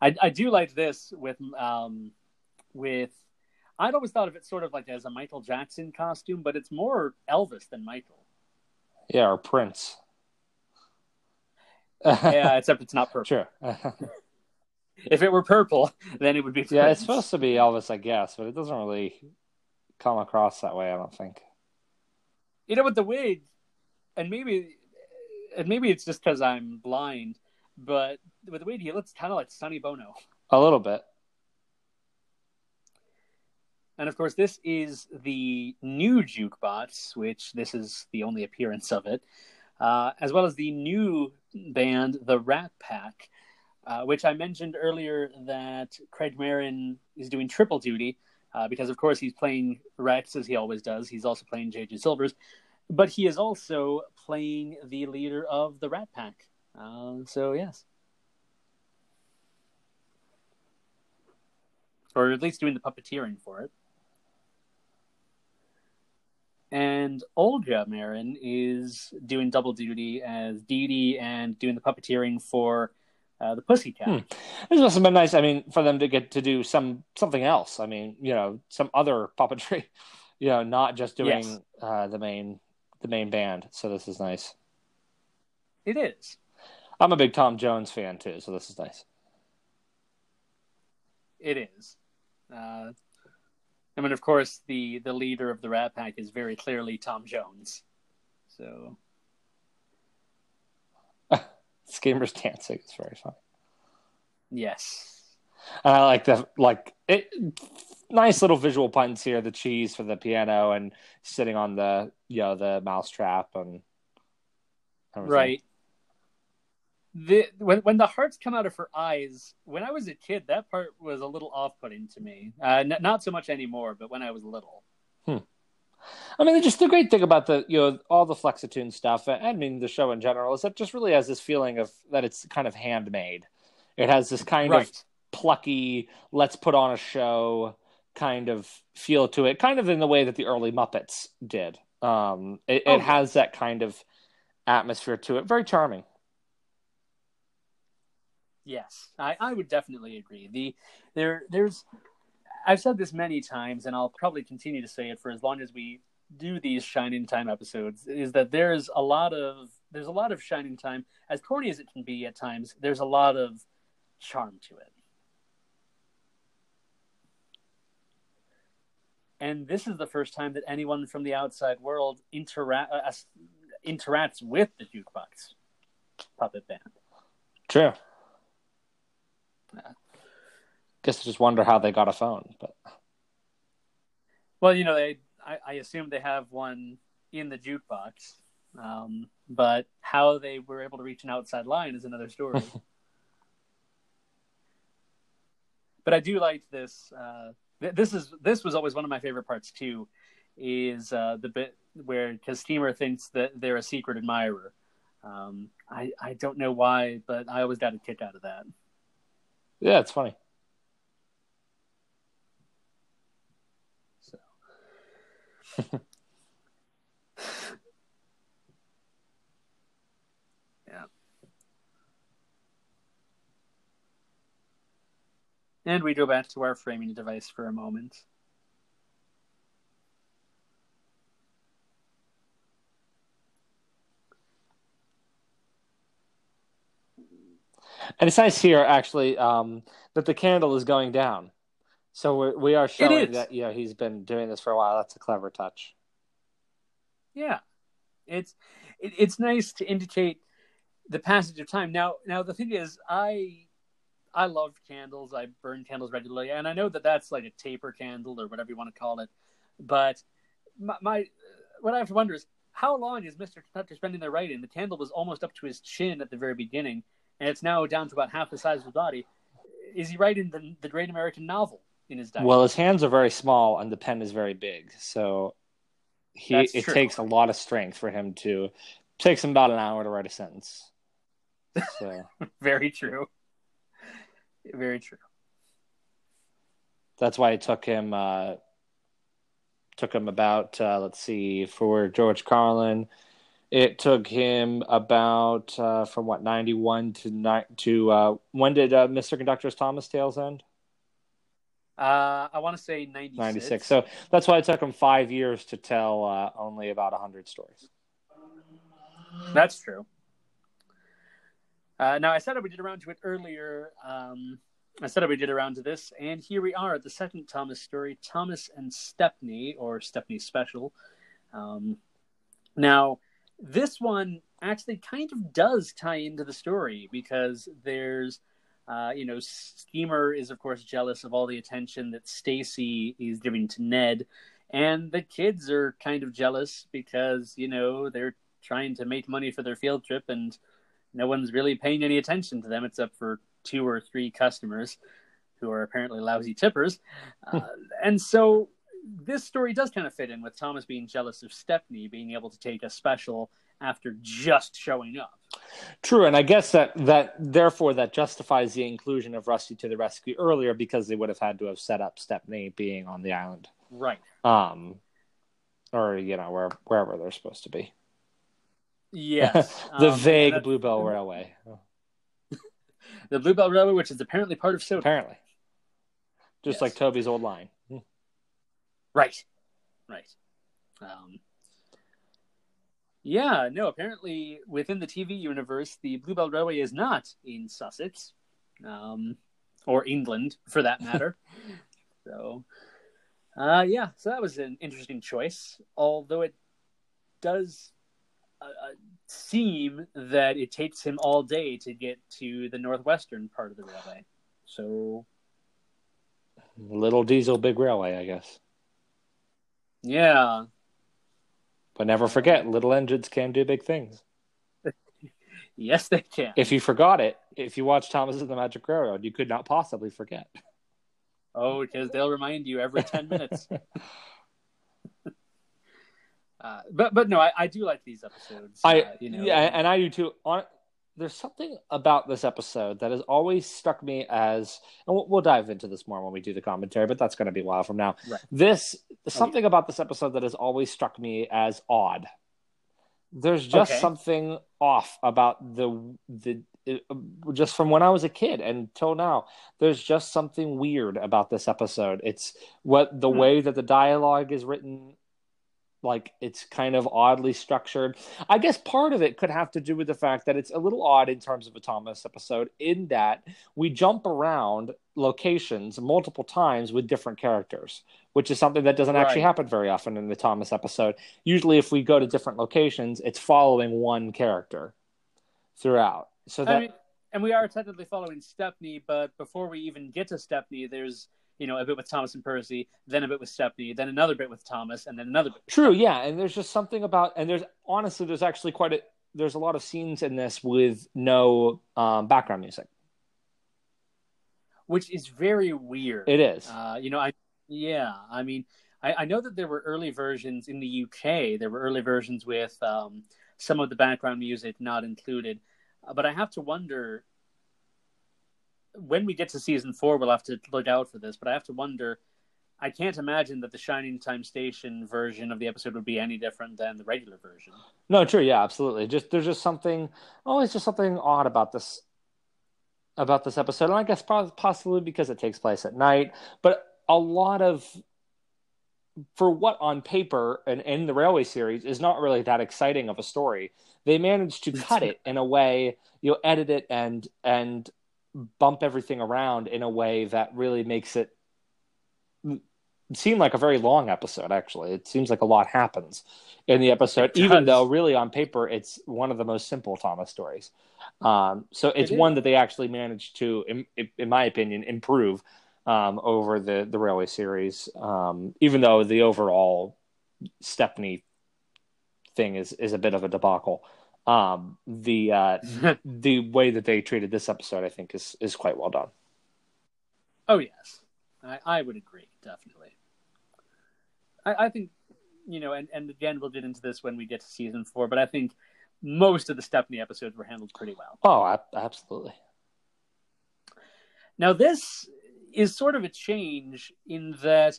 Speaker 1: I, I do like this with um, with. I'd always thought of it sort of like as a Michael Jackson costume, but it's more Elvis than Michael.
Speaker 2: Yeah, or Prince.
Speaker 1: Yeah, except it's not purple.
Speaker 2: Sure.
Speaker 1: if it were purple, then it would be. Prince.
Speaker 2: Yeah, it's supposed to be Elvis, I guess, but it doesn't really come across that way. I don't think.
Speaker 1: You know, with the wig, and maybe and maybe it's just because I'm blind, but with the wig, he looks, kind of like Sonny Bono.
Speaker 2: A little bit.
Speaker 1: And of course, this is the new Jukebox, which this is the only appearance of it, uh, as well as the new band, the Rat Pack, uh, which I mentioned earlier that Craig Marin is doing triple duty. Uh, because of course he's playing Rex as he always does. He's also playing JJ Silvers, but he is also playing the leader of the Rat Pack. Uh, so yes, or at least doing the puppeteering for it. And Olga Marin is doing double duty as Didi and doing the puppeteering for uh, the Pussycat. Hmm.
Speaker 2: This must have been nice. I mean, for them to get to do some something else. I mean, you know, some other puppetry. You know, not just doing yes. uh, the main the main band. So this is nice.
Speaker 1: It is.
Speaker 2: I'm a big Tom Jones fan too, so this is nice.
Speaker 1: It is. Uh, I mean, of course, the the leader of the Rat Pack is very clearly Tom Jones. So,
Speaker 2: Schemers dancing is very fun.
Speaker 1: Yes,
Speaker 2: and I like the like it. Nice little visual puns here. The cheese for the piano and sitting on the you know the mousetrap and
Speaker 1: everything. right the when when the hearts come out of her eyes when i was a kid that part was a little off-putting to me uh, n- not so much anymore but when i was little
Speaker 2: hmm. i mean just the great thing about the you know all the Flexitoon stuff i mean the show in general is that just really has this feeling of that it's kind of handmade it has this kind right. of plucky let's put on a show kind of feel to it kind of in the way that the early muppets did um, it, oh. it has that kind of atmosphere to it very charming
Speaker 1: Yes, I, I would definitely agree. The there there's I've said this many times, and I'll probably continue to say it for as long as we do these Shining Time episodes. Is that there's a lot of there's a lot of Shining Time, as corny as it can be at times. There's a lot of charm to it, and this is the first time that anyone from the outside world interact uh, interacts with the jukebox puppet band.
Speaker 2: True. Guess I just wonder how they got a phone, but
Speaker 1: Well, you know, they I, I assume they have one in the jukebox, um, but how they were able to reach an outside line is another story. but I do like this. Uh, th- this is this was always one of my favorite parts too. Is uh, the bit where because Schemer thinks that they're a secret admirer. Um, I I don't know why, but I always got a kick out of that.
Speaker 2: Yeah, it's funny.
Speaker 1: So. yeah. And we go back to our framing device for a moment.
Speaker 2: And it's nice here, actually, um, that the candle is going down. So we're, we are showing that you know he's been doing this for a while. That's a clever touch.
Speaker 1: Yeah, it's it, it's nice to indicate the passage of time. Now, now the thing is, I I love candles. I burn candles regularly, and I know that that's like a taper candle or whatever you want to call it. But my, my what I have to wonder is how long is Mister Tucker spending there writing? The candle was almost up to his chin at the very beginning, and it's now down to about half the size of his body. Is he writing the, the Great American Novel in his diary?
Speaker 2: Well, his hands are very small and the pen is very big, so he
Speaker 1: That's
Speaker 2: it
Speaker 1: true.
Speaker 2: takes a lot of strength for him to. Takes him about an hour to write a sentence. So
Speaker 1: Very true. Very true.
Speaker 2: that's why it took him. Uh, took him about uh, let's see for George Carlin. It took him about uh, from what ninety one to ni- to uh, when did uh, Mr. Conductor's Thomas Tales end?
Speaker 1: Uh, I want to say 96.
Speaker 2: 96. So that's why it took him five years to tell uh, only about 100 stories.
Speaker 1: That's true. Uh, now, I said I would get around to it earlier. Um, I said I would get around to this, and here we are at the second Thomas story, Thomas and Stepney, or Stepney Special. Um, now, this one actually kind of does tie into the story because there's, uh, you know, Schemer is of course jealous of all the attention that Stacy is giving to Ned, and the kids are kind of jealous because you know they're trying to make money for their field trip and no one's really paying any attention to them except for two or three customers who are apparently lousy tippers. Uh, and so this story does kind of fit in with Thomas being jealous of Stepney being able to take a special after just showing up.
Speaker 2: True, and I guess that that therefore that justifies the inclusion of Rusty to the rescue earlier because they would have had to have set up Stepney being on the island,
Speaker 1: Right.
Speaker 2: um, or you know where wherever they're supposed to be.
Speaker 1: Yes.
Speaker 2: the
Speaker 1: Um,
Speaker 2: vague
Speaker 1: that-
Speaker 2: Bluebell Railway,
Speaker 1: The Bluebell Railway, which is apparently part of Sodor.
Speaker 2: apparently, just
Speaker 1: Yes.
Speaker 2: like Toby's old line.
Speaker 1: Right. Right. Um, yeah, no, apparently within the TV universe, the Bluebell Railway is not in Sussex, um, or England for that matter. so, uh, yeah, so that was an interesting choice, although it does uh, uh, seem that it takes him all day to get to the northwestern part of the railway. So,
Speaker 2: Little Diesel, big railway, I guess.
Speaker 1: Yeah,
Speaker 2: But never forget, little engines can do big things.
Speaker 1: yes, they can.
Speaker 2: If you forgot it, if you watch Thomas and the Magic Railroad, you could not possibly forget.
Speaker 1: Oh, because they'll remind you every ten minutes. Uh, but but no, I, I do like these episodes.
Speaker 2: I
Speaker 1: uh, you know,
Speaker 2: yeah, and I do too. On there's something about this episode that has always struck me as, and we'll, we'll dive into this more when we do the commentary, but that's going to be a while from now.
Speaker 1: Right.
Speaker 2: This something about this episode that has always struck me as odd. There's just
Speaker 1: Okay.
Speaker 2: something off about the the it, just from when I was a kid until now. There's just something weird about this episode. It's what the
Speaker 1: Hmm.
Speaker 2: way that the dialogue is written like it's kind of oddly structured. I guess part of it could have to do with the fact that it's a little odd in terms of a Thomas episode, in that we jump around locations multiple times with different characters, which is something that doesn't actually happen very often in the Thomas episode. Usually, if we go to different locations, it's following one character throughout. So that
Speaker 1: I mean, and we are technically following Stepney, but before we even get to Stepney, there's you know, a bit with Thomas and Percy, then a bit with Stepney, then another bit with Thomas, and then another bit.
Speaker 2: True, yeah, and there's just something about, and there's honestly, there's actually quite a, there's a lot of scenes in this with no um, background music,
Speaker 1: which is very weird.
Speaker 2: It is,
Speaker 1: uh, you know, I yeah, I mean, I, I, know that there were early versions in the UK. There were early versions with um, some of the background music not included, but I have to wonder when we get to season four, we'll have to look out for this. But I have to wonder. I can't imagine that the Shining Time Station version of the episode would be any different than the regular version.
Speaker 2: No, true, yeah, absolutely. Just there's just something, always just something odd about this, about this episode, and I guess possibly because it takes place at night. But a lot of, for what on paper and in the Railway series is not really that exciting of a story, they managed to cut it in a way, you know, edit it and and bump everything around in a way that really makes it seem like a very long episode actually. It seems like a lot happens in the episode even though really on paper it's one of the most simple thomas stories. Um, so it's it one that they actually managed to in, in my opinion improve um, over the the railway series um, even though the overall stepney thing is is a bit of a debacle um, the uh, the way that they treated this episode, I think, is is quite well done.
Speaker 1: Oh yes, I, I would agree definitely. I, I think you know, and, and again, we'll get into this when we get to season four, but I think most of the Stepney episodes were handled pretty well.
Speaker 2: Oh, absolutely.
Speaker 1: Now, this is sort of a change in that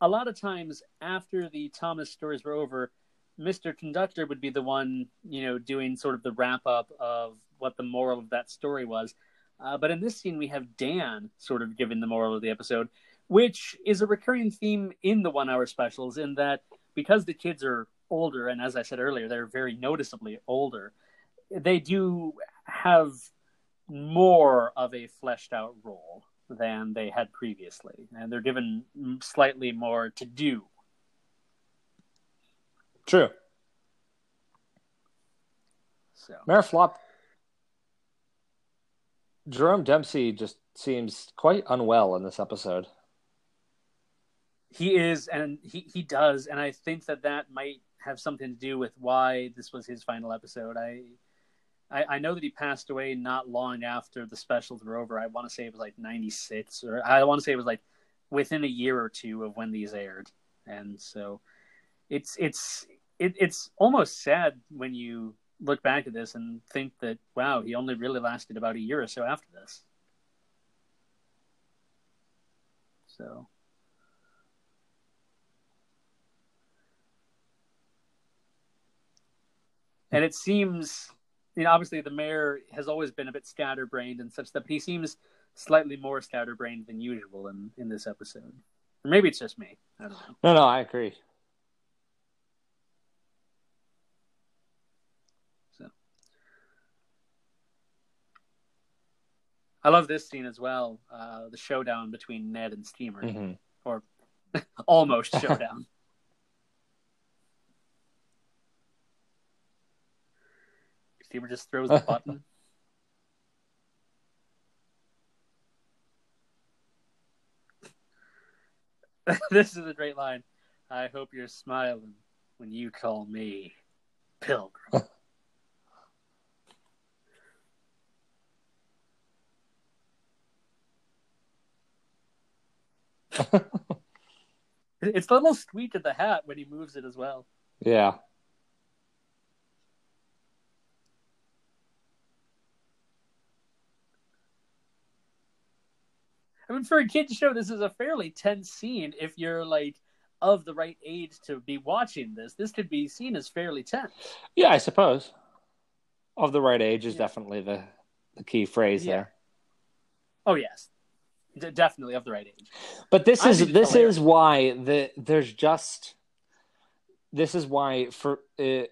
Speaker 1: a lot of times after the Thomas stories were over, Mr. Conductor would be the one, you know, doing sort of the wrap up of what the moral of that story was. Uh, but in this scene, we have Dan sort of giving the moral of the episode, which is a recurring theme in the one hour specials, in that because the kids are older, and as I said earlier, they're very noticeably older, they do have more of a fleshed out role than they had previously, and they're given slightly more to do
Speaker 2: True.
Speaker 1: So
Speaker 2: Mayor Flop Jerome Dempsey just seems quite unwell in this episode.
Speaker 1: He is, and he, he does, and I think that that might have something to do with why this was his final episode. I, I, I know that he passed away not long after the specials were over. I want to say it was like '96, or I want to say it was like within a year or two of when these aired, and so it's it's it, it's almost sad when you look back at this and think that wow, he only really lasted about a year or so after this. So. And it seems, you know, obviously the mayor has always been a bit scatterbrained and such that, but he seems slightly more scatterbrained than usual in, in this episode. Or maybe it's just me. I don't know.
Speaker 2: No, no, I agree.
Speaker 1: I love this scene as well. Uh, the showdown between Ned and Schemer,
Speaker 2: mm-hmm.
Speaker 1: or almost showdown. Schemer just throws a button. this is a great line. I hope you're smiling when you call me Pilgrim. it's a little squeak of the hat when he moves it as well.
Speaker 2: Yeah.
Speaker 1: I mean, for a kid show, this is a fairly tense scene. If you're like of the right age to be watching this, this could be seen as fairly tense.
Speaker 2: Yeah, I suppose. Of the right age is yeah. definitely the the key phrase yeah. there.
Speaker 1: Oh yes, D- definitely of the right age.
Speaker 2: But this I is this hilarious. is why the there's just this is why for uh,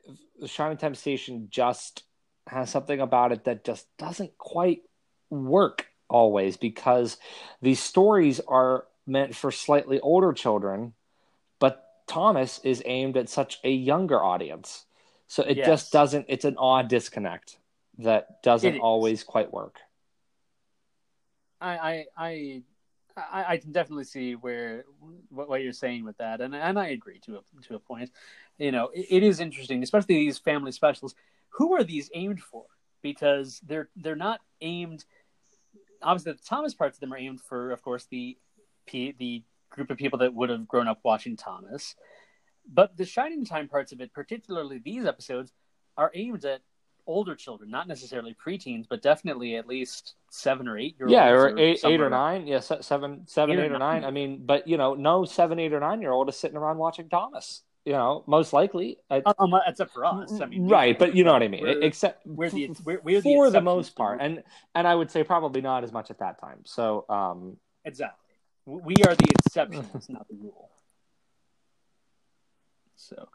Speaker 2: Shining Time Station just has something about it that just doesn't quite work always because these stories are meant for slightly older children, but Thomas is aimed at such a younger audience. So it yes. just doesn't it's an odd disconnect that doesn't always quite work.
Speaker 1: I, I, I, I, can definitely see where what, what, you're saying with that, and and I agree to a to a point. You know, it, it is interesting, especially these family specials. Who are these aimed for? Because they're they're not aimed. Obviously, the Thomas parts of them are aimed for, of course, the the group of people that would have grown up watching Thomas. But the Shining Time parts of it, particularly these episodes, are aimed at older children, not necessarily preteens, but definitely at least seven or eight year olds.
Speaker 2: Yeah, or, or eight, eight or nine. Yeah, seven, seven, eight, eight or nine. nine. I mean, but you know, no seven, eight or nine year old is sitting around watching Thomas. You know, most likely,
Speaker 1: um, except for us. I mean,
Speaker 2: right? But you know what I mean. We're, except we're the, we're, we're the for the most part, and and I would say probably not as much at that time. So, um,
Speaker 1: exactly, we are the exceptions, not the rule. So,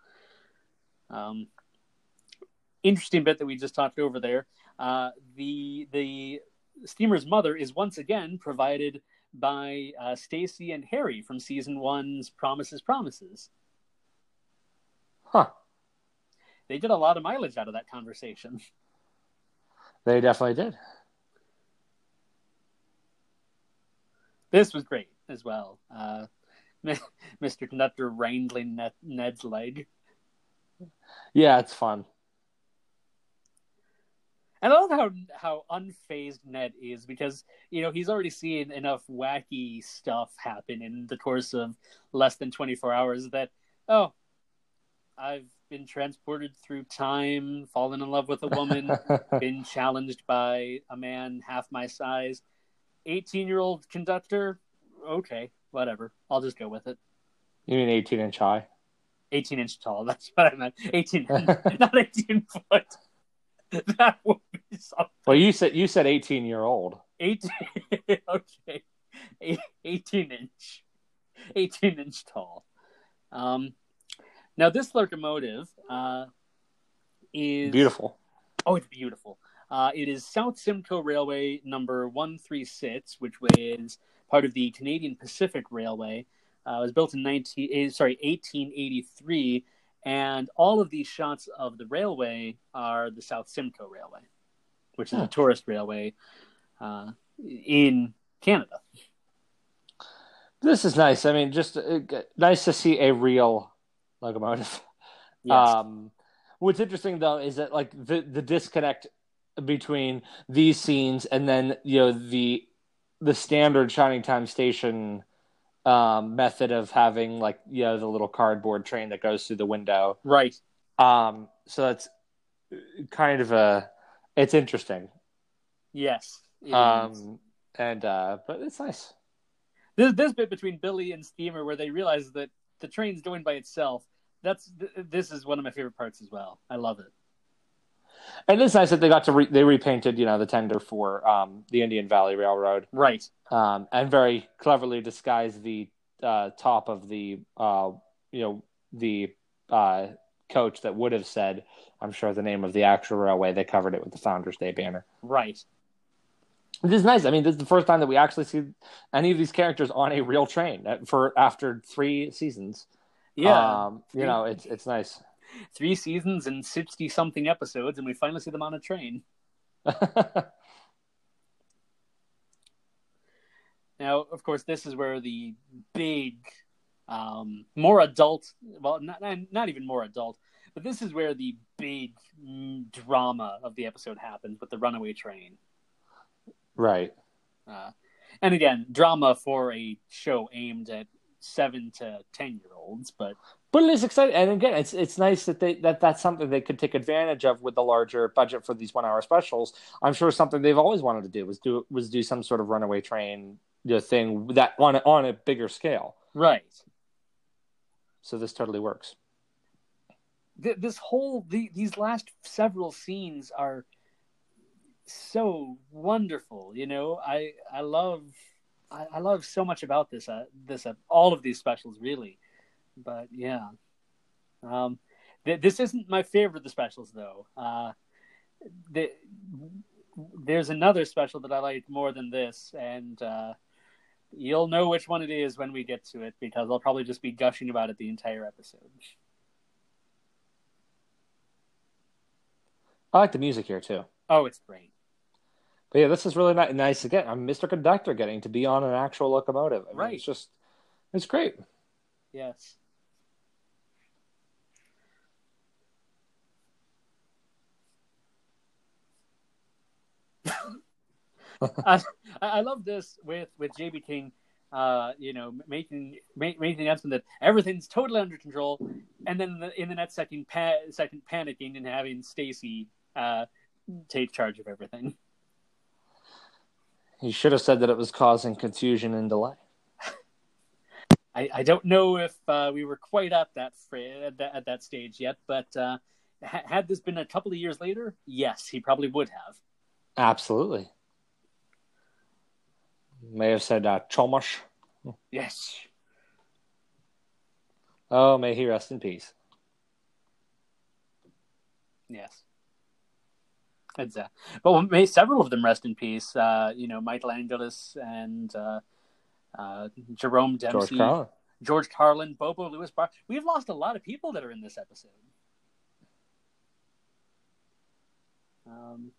Speaker 1: um, interesting bit that we just talked over there. Uh, the the Schemer's mother is once again provided by uh, Stacy and Harry from season one's Promises Promises.
Speaker 2: Huh.
Speaker 1: They did a lot of mileage out of that conversation.
Speaker 2: They definitely did.
Speaker 1: This was great as well. Uh, Mr. Nutter wrangling Ned's leg.
Speaker 2: Yeah, it's fun.
Speaker 1: And I love how how unfazed Ned is because you know he's already seen enough wacky stuff happen in the course of less than twenty four hours that oh, I've been transported through time, fallen in love with a woman, been challenged by a man half my size, eighteen year old conductor. Okay, whatever. I'll just go with it.
Speaker 2: You mean eighteen inch high?
Speaker 1: Eighteen inch tall. That's what I meant. Eighteen, not eighteen foot.
Speaker 2: that would be something. Well, you said you said eighteen year old.
Speaker 1: Eighteen. okay. Eighteen inch. Eighteen inch tall. Um, now this locomotive uh, is
Speaker 2: beautiful.
Speaker 1: Oh, it's beautiful. Uh, it is South Simcoe Railway number one three six, which is part of the Canadian Pacific Railway. Uh, it was built in nineteen eh, sorry eighteen eighty three and all of these shots of the railway are the South Simcoe Railway, which is a tourist railway uh, in Canada.
Speaker 2: This is nice. I mean, just uh, nice to see a real locomotive. Yes. Um, what's interesting though is that like the the disconnect between these scenes and then you know the the standard Shining Time Station um, method of having like you know the little cardboard train that goes through the window.
Speaker 1: Right.
Speaker 2: Um, so that's kind of a it's interesting.
Speaker 1: Yes.
Speaker 2: Um, and uh, but it's nice.
Speaker 1: This this bit between Billy and Schemer where they realize that the train's going by itself. That's this is one of my favorite parts as well. I love it.
Speaker 2: And it's nice that they got to re- they repainted, you know, the tender for um, the Indian Valley Railroad,
Speaker 1: right?
Speaker 2: Um, and very cleverly disguised the uh, top of the, uh, you know, the uh, coach that would have said, I'm sure the name of the actual railway. They covered it with the Founders Day banner,
Speaker 1: right?
Speaker 2: This is nice. I mean, this is the first time that we actually see any of these characters on a real train for after three seasons.
Speaker 1: Yeah,
Speaker 2: um, you know, it's it's nice
Speaker 1: three seasons and 60 something episodes, and we finally see them on a train. now, of course, this is where the big, um, more adult, well, not, not even more adult, but this is where the big drama of the episode happens with the runaway train.
Speaker 2: Right.
Speaker 1: Uh, and again, drama for a show aimed at seven to ten year olds, but
Speaker 2: but it is exciting, and again, it's it's nice that they that that's something they could take advantage of with the larger budget for these one hour specials. I'm sure something they've always wanted to do was do was do some sort of runaway train you know, thing that on a, on a bigger scale,
Speaker 1: right?
Speaker 2: So this totally works.
Speaker 1: This whole the, these last several scenes are so wonderful. You know, I I love I, I love so much about this uh, this uh, all of these specials really but yeah. Um, th- this isn't my favorite of the specials, though. Uh, the, there's another special that I like more than this, and uh, you'll know which one it is when we get to it because I'll probably just be gushing about it the entire episode.
Speaker 2: I like the music here too.
Speaker 1: Oh, it's great.
Speaker 2: But yeah, this is really ni- nice again. I'm Mr. Conductor getting to be on an actual locomotive. I mean,
Speaker 1: Right.
Speaker 2: It's just, it's great.
Speaker 1: Yes. I, I love this with with JB King, uh, you know, making ma- making the announcement that everything's totally under control, and then in the, in the next second, pa- second panicking and having Stacy uh, take charge of everything.
Speaker 2: He should have said that it was causing confusion and delay.
Speaker 1: I, I don't know if uh, we were quite at that, at that at that stage yet, but uh, ha- had this been a couple of years later, yes, he probably would have.
Speaker 2: Absolutely. May have said uh, Chomosh.
Speaker 1: Yes.
Speaker 2: Oh, may he rest in peace.
Speaker 1: Yes. It's, uh, but may several of them rest in peace. Uh, you know, Michael Angelis and uh, uh, Jerome
Speaker 2: George
Speaker 1: Dempsey,
Speaker 2: Carlin.
Speaker 1: George Carlin, Bobo Lewis Bar. We've lost a lot of people that are in this episode. Um,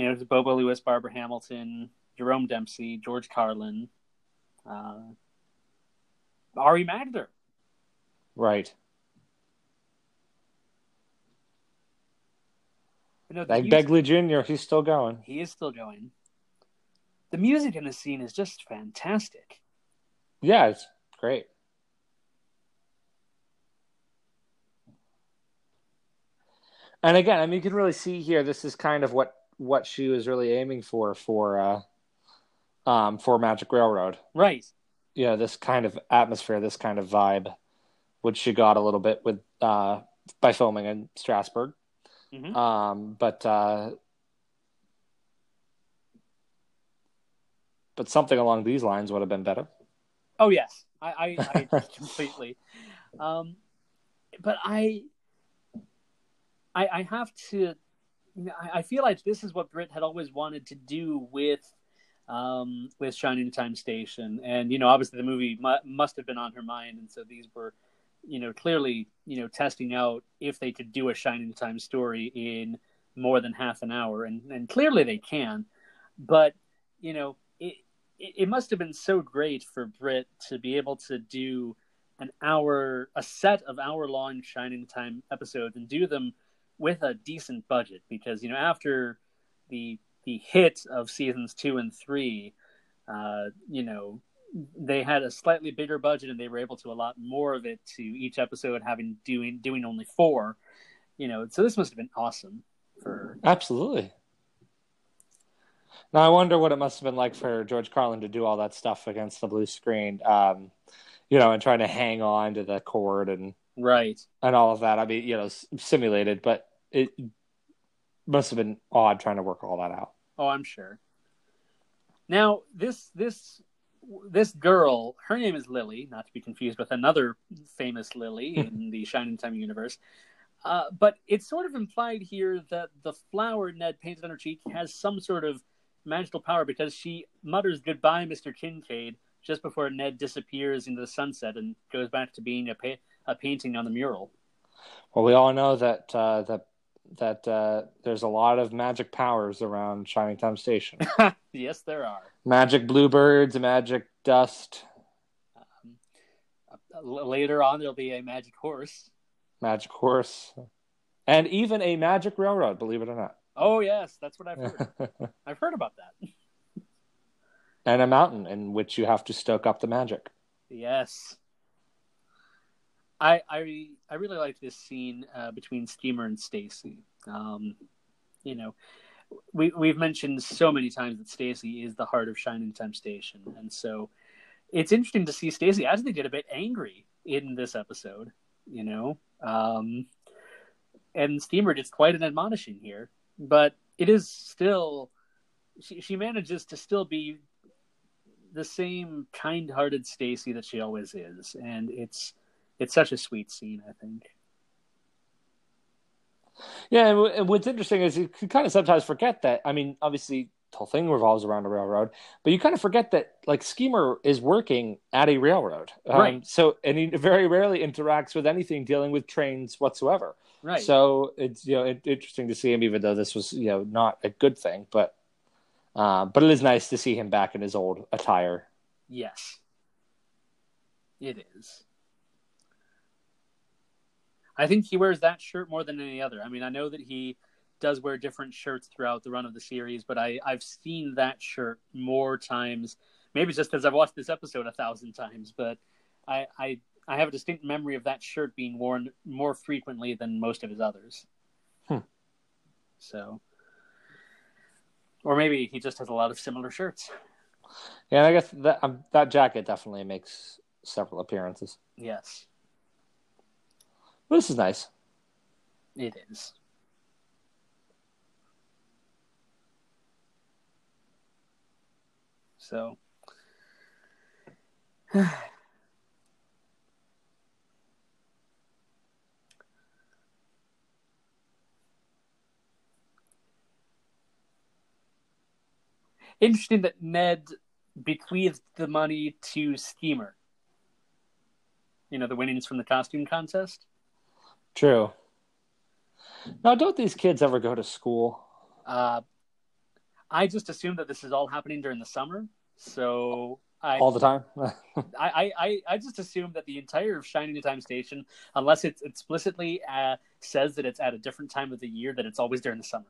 Speaker 1: you know, Bobo Lewis, Barbara Hamilton, Jerome Dempsey, George Carlin, uh, Ari Magder.
Speaker 2: Right.
Speaker 1: Know,
Speaker 2: Like
Speaker 1: music-
Speaker 2: Begley Jr., he's still going.
Speaker 1: He is still going. The music in the scene is just fantastic.
Speaker 2: Yeah, it's great. And again, I mean, you can really see here. This is kind of what what she was really aiming for for uh, um, for Magic Railroad.
Speaker 1: Right.
Speaker 2: You know, this kind of atmosphere, this kind of vibe, which she got a little bit with uh, by filming in Strasburg.
Speaker 1: Mhm.
Speaker 2: Um, but uh, but something along these lines would have been better.
Speaker 1: Oh yes, I, I, I completely. Um, but I, I, I have to. I, feel like this is what Britt had always wanted to do with, um, with Shining Time Station, and you know, obviously the movie mu- must have been on her mind, and so these were, you know, clearly, you know, testing out if they could do a Shining Time story in more than half an hour, and and clearly they can, but you know, it it, must have been so great for Britt to be able to do an hour, a set of hour long Shining Time episodes and do them with a decent budget because, you know, after the, the hit of seasons two and three, uh, you know, they had a slightly bigger budget and they were able to allot more of it to each episode having doing, doing only four, you know, so this must have been awesome for,
Speaker 2: Absolutely. Now I wonder what it must have been like for George Carlin to do all that stuff against the blue screen, um, you know, and trying to hang on to the cord and
Speaker 1: right.
Speaker 2: and all of that. I mean, you know, simulated, but it must have been odd trying to work all that out.
Speaker 1: Oh, I'm sure. Now, this this this girl, her name is Lily, not to be confused with another famous Lily in the Shining Time universe. Uh, but it's sort of implied here that the flower Ned painted on her cheek has some sort of magical power because she mutters goodbye, Mr. Kincaid, just before Ned disappears into the sunset and goes back to being a, pa- a painting on the mural.
Speaker 2: Well, we all know that uh, that that uh, there's a lot of magic powers around Shining Time Station.
Speaker 1: yes, there are.
Speaker 2: magic bluebirds, magic dust,
Speaker 1: Um, uh, later on, there'll be a magic horse.
Speaker 2: magic horse, and even a magic railroad. Believe it or not.
Speaker 1: Oh yes, that's what I've heard. I've heard about that.
Speaker 2: and a mountain in which you have to stoke up the magic.
Speaker 1: Yes. I I I really like this scene uh, between Schemer and Stacy. Um, you know, we we've mentioned so many times that Stacy is the heart of Shining Time Station, and so it's interesting to see Stacy actually get a bit angry in this episode. You know, um, and Schemer gets quite an admonishing here, but it is still she she manages to still be the same kind-hearted Stacy that she always is, and it's it's such a sweet scene. I think.
Speaker 2: Yeah, and w- and what's interesting is you can kind of sometimes forget that. I mean, obviously, the whole thing revolves around a railroad, but you kind of forget that, like, Schemer is working at a railroad, um,
Speaker 1: Right.
Speaker 2: So, and he very rarely interacts with anything dealing with trains whatsoever.
Speaker 1: Right.
Speaker 2: So it's you know it, interesting to see him, even though this was you know not a good thing, but Uh, but it is nice to see him back in his old attire.
Speaker 1: Yes, it is. I think he wears that shirt more than any other. I mean, I know that he does wear different shirts throughout the run of the series, but I, I've seen that shirt more times. Maybe it's just because I've watched this episode a thousand times, but I, I I have a distinct memory of that shirt being worn more frequently than most of his others.
Speaker 2: Hmm.
Speaker 1: So, or maybe he just has a lot of similar shirts.
Speaker 2: Yeah, I guess that um, that jacket definitely makes several appearances.
Speaker 1: Yes,
Speaker 2: But this is nice.
Speaker 1: it is. So, interesting that Ned bequeathed the money to Schemer. You know, the winnings from the costume contest.
Speaker 2: True. Now, don't these kids ever go to school?
Speaker 1: Uh, I just assume that this is all happening during the summer. So I,
Speaker 2: all the time?
Speaker 1: I, I, I just assume that the entire Shining Time station, unless it explicitly uh, says that it's at a different time of the year, that it's always during the summer.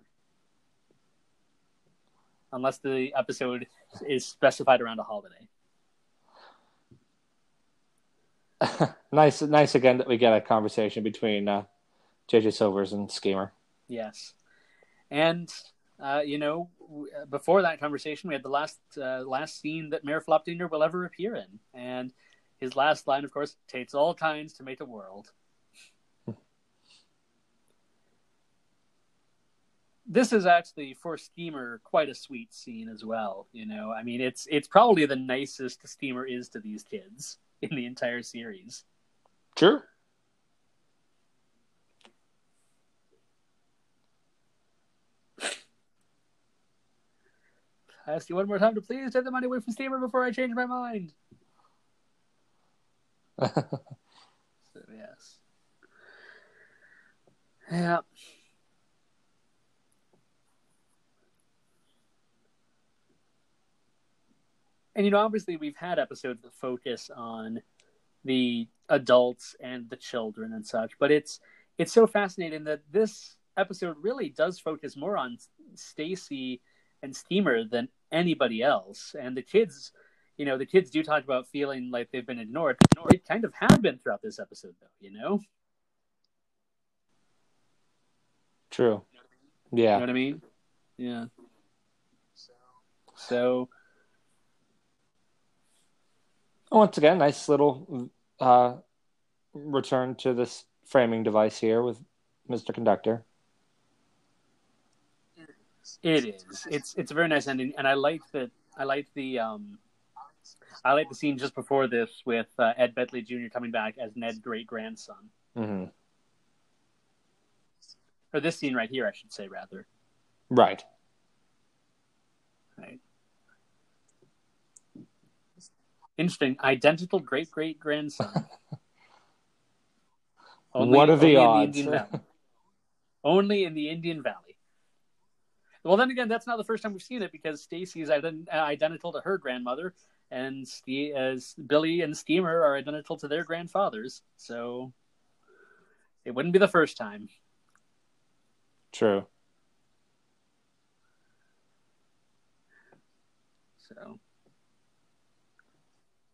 Speaker 1: Unless the episode is specified around a holiday.
Speaker 2: nice, nice again that we get a conversation between uh, JJ Silvers and Schemer.
Speaker 1: Yes, and uh, you know, before that conversation, we had the last uh, last scene that Mayor Flopdinger will ever appear in, and his last line, of course, takes all kinds to make a world. this is actually for Schemer quite a sweet scene as well. You know, I mean, it's it's probably the nicest Schemer is to these kids in the entire series.
Speaker 2: Sure.
Speaker 1: I ask you one more time to please take the money away from Schemer before I change my mind. so, yes. Yeah. And you know, obviously, we've had episodes that focus on the adults and the children and such, but it's it's so fascinating that this episode really does focus more on Stacy and Schemer than anybody else. And the kids, you know, the kids do talk about feeling like they've been ignored. They kind of have been throughout this episode, though. You know.
Speaker 2: True. Yeah.
Speaker 1: You know what I mean? Yeah. So.
Speaker 2: Once again, nice little uh, return to this framing device here with Mr. Conductor.
Speaker 1: It is. It's it's a very nice ending, and I like that. I like the um, I like the scene just before this with uh, Ed Begley Jr. coming back as Ned's great grandson.
Speaker 2: Mm-hmm.
Speaker 1: Or this scene right here, I should say, rather.
Speaker 2: Right.
Speaker 1: Right. Interesting. Identical great great grandson.
Speaker 2: what are the odds?
Speaker 1: The only in the Indian Valley. Well, then again, that's not the first time we've seen it because Stacy is ident- uh, identical to her grandmother, and St- as Billy and Schemer are identical to their grandfathers. So it wouldn't be the first time.
Speaker 2: True.
Speaker 1: So,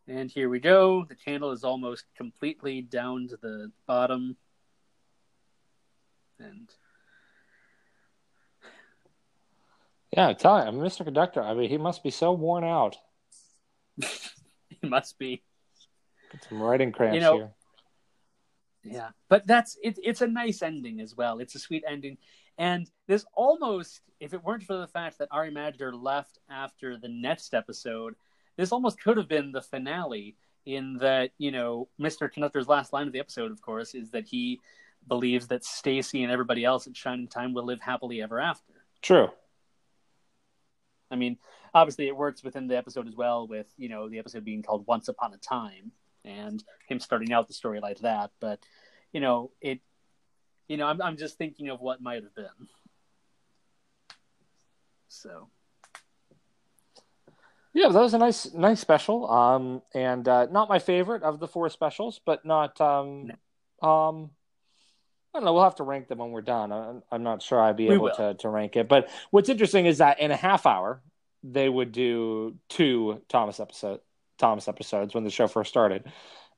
Speaker 1: and here we go. The candle is almost completely down to the bottom, and
Speaker 2: Yeah, I tell him, Mr. Conductor. I mean, he must be so worn out.
Speaker 1: he must be.
Speaker 2: Got some writing cramps
Speaker 1: you know,
Speaker 2: here.
Speaker 1: Yeah, but that's it. It's a nice ending as well. It's a sweet ending, and this almost, if it weren't for the fact that Ari Magder left after the next episode, this almost could have been the finale. In that, you know, Mr. Conductor's last line of the episode, of course, is that he believes that Stacy and everybody else at Shining Time will live happily ever after.
Speaker 2: True.
Speaker 1: I mean, obviously it works within the episode as well, with you know the episode being called "Once Upon a Time" and him starting out the story like that. But you know, it, you know, I'm I'm just thinking of what might have been. So,
Speaker 2: Yeah, that was a nice, nice special. Um, and uh, not my favorite of the four specials, but not. Um, no. um, I don't know. We'll have to rank them when we're done. I'm, I'm not sure I'd be we able to, to rank it. But what's interesting is that in a half hour, they would do two Thomas episode Thomas episodes when the show first started.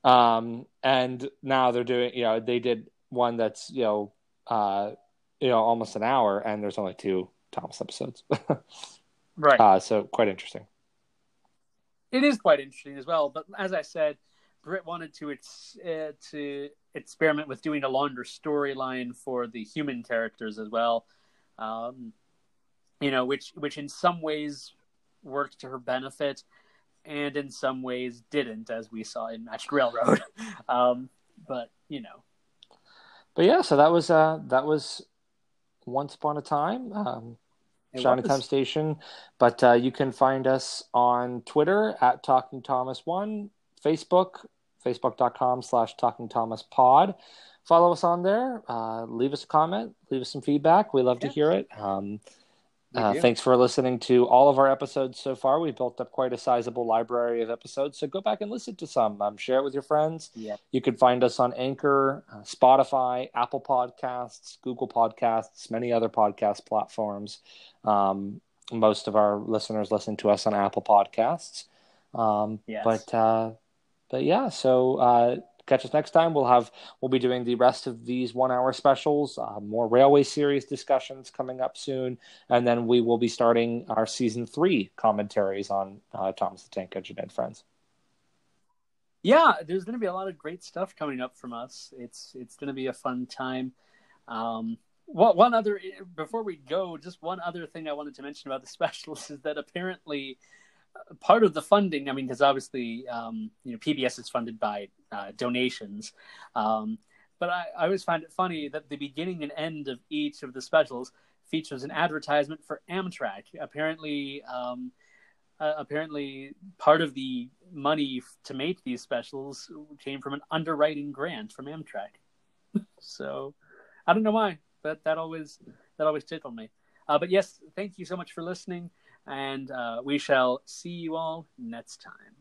Speaker 2: Um, and now they're doing, you know, they did one that's, you know, uh, you know, almost an hour, and there's only two Thomas episodes.
Speaker 1: right.
Speaker 2: Uh, so quite interesting.
Speaker 1: It is quite interesting as well. But as I said, Britt wanted to it's uh, to experiment with doing a longer storyline for the human characters as well. Um, you know, which which in some ways worked to her benefit, and in some ways didn't, as we saw in Magic Railroad. um, but you know,
Speaker 2: but yeah, so that was uh, that was once upon a time. Um, Time Station. But uh, you can find us on Twitter at Talking Thomas One, Facebook, facebook.com slash Talking Thomas Pod. Follow us on there. Uh, leave us a comment. Leave us some feedback. We love yeah. to hear it. Um, uh, thanks for listening to all of our episodes so far. We've built up quite a sizable library of episodes, so go back and listen to some. Um, share it with your friends.
Speaker 1: Yeah.
Speaker 2: You can find us on Anchor, uh, Spotify, Apple Podcasts, Google Podcasts, many other podcast platforms. Um, most of our listeners listen to us on Apple Podcasts. Um, yes. But uh, but yeah, so uh, catch us next time. We'll have we'll be doing the rest of these one hour specials, uh, more railway series discussions coming up soon, and then we will be starting our season three commentaries on uh, Thomas the Tank Engine and Friends.
Speaker 1: Yeah, there's going to be a lot of great stuff coming up from us. It's it's going to be a fun time. Um, what one other before we go, just one other thing I wanted to mention about the specials is that apparently part of the funding, I mean, because obviously, um, you know, PBS is funded by uh, donations. Um, but I, I always find it funny that the beginning and end of each of the specials features an advertisement for Amtrak. Apparently, um, uh, apparently, part of the money to make these specials came from an underwriting grant from Amtrak. so, I don't know why, but that always that always tickled me. Uh, but yes, thank you so much for listening and uh, we shall see you all next time.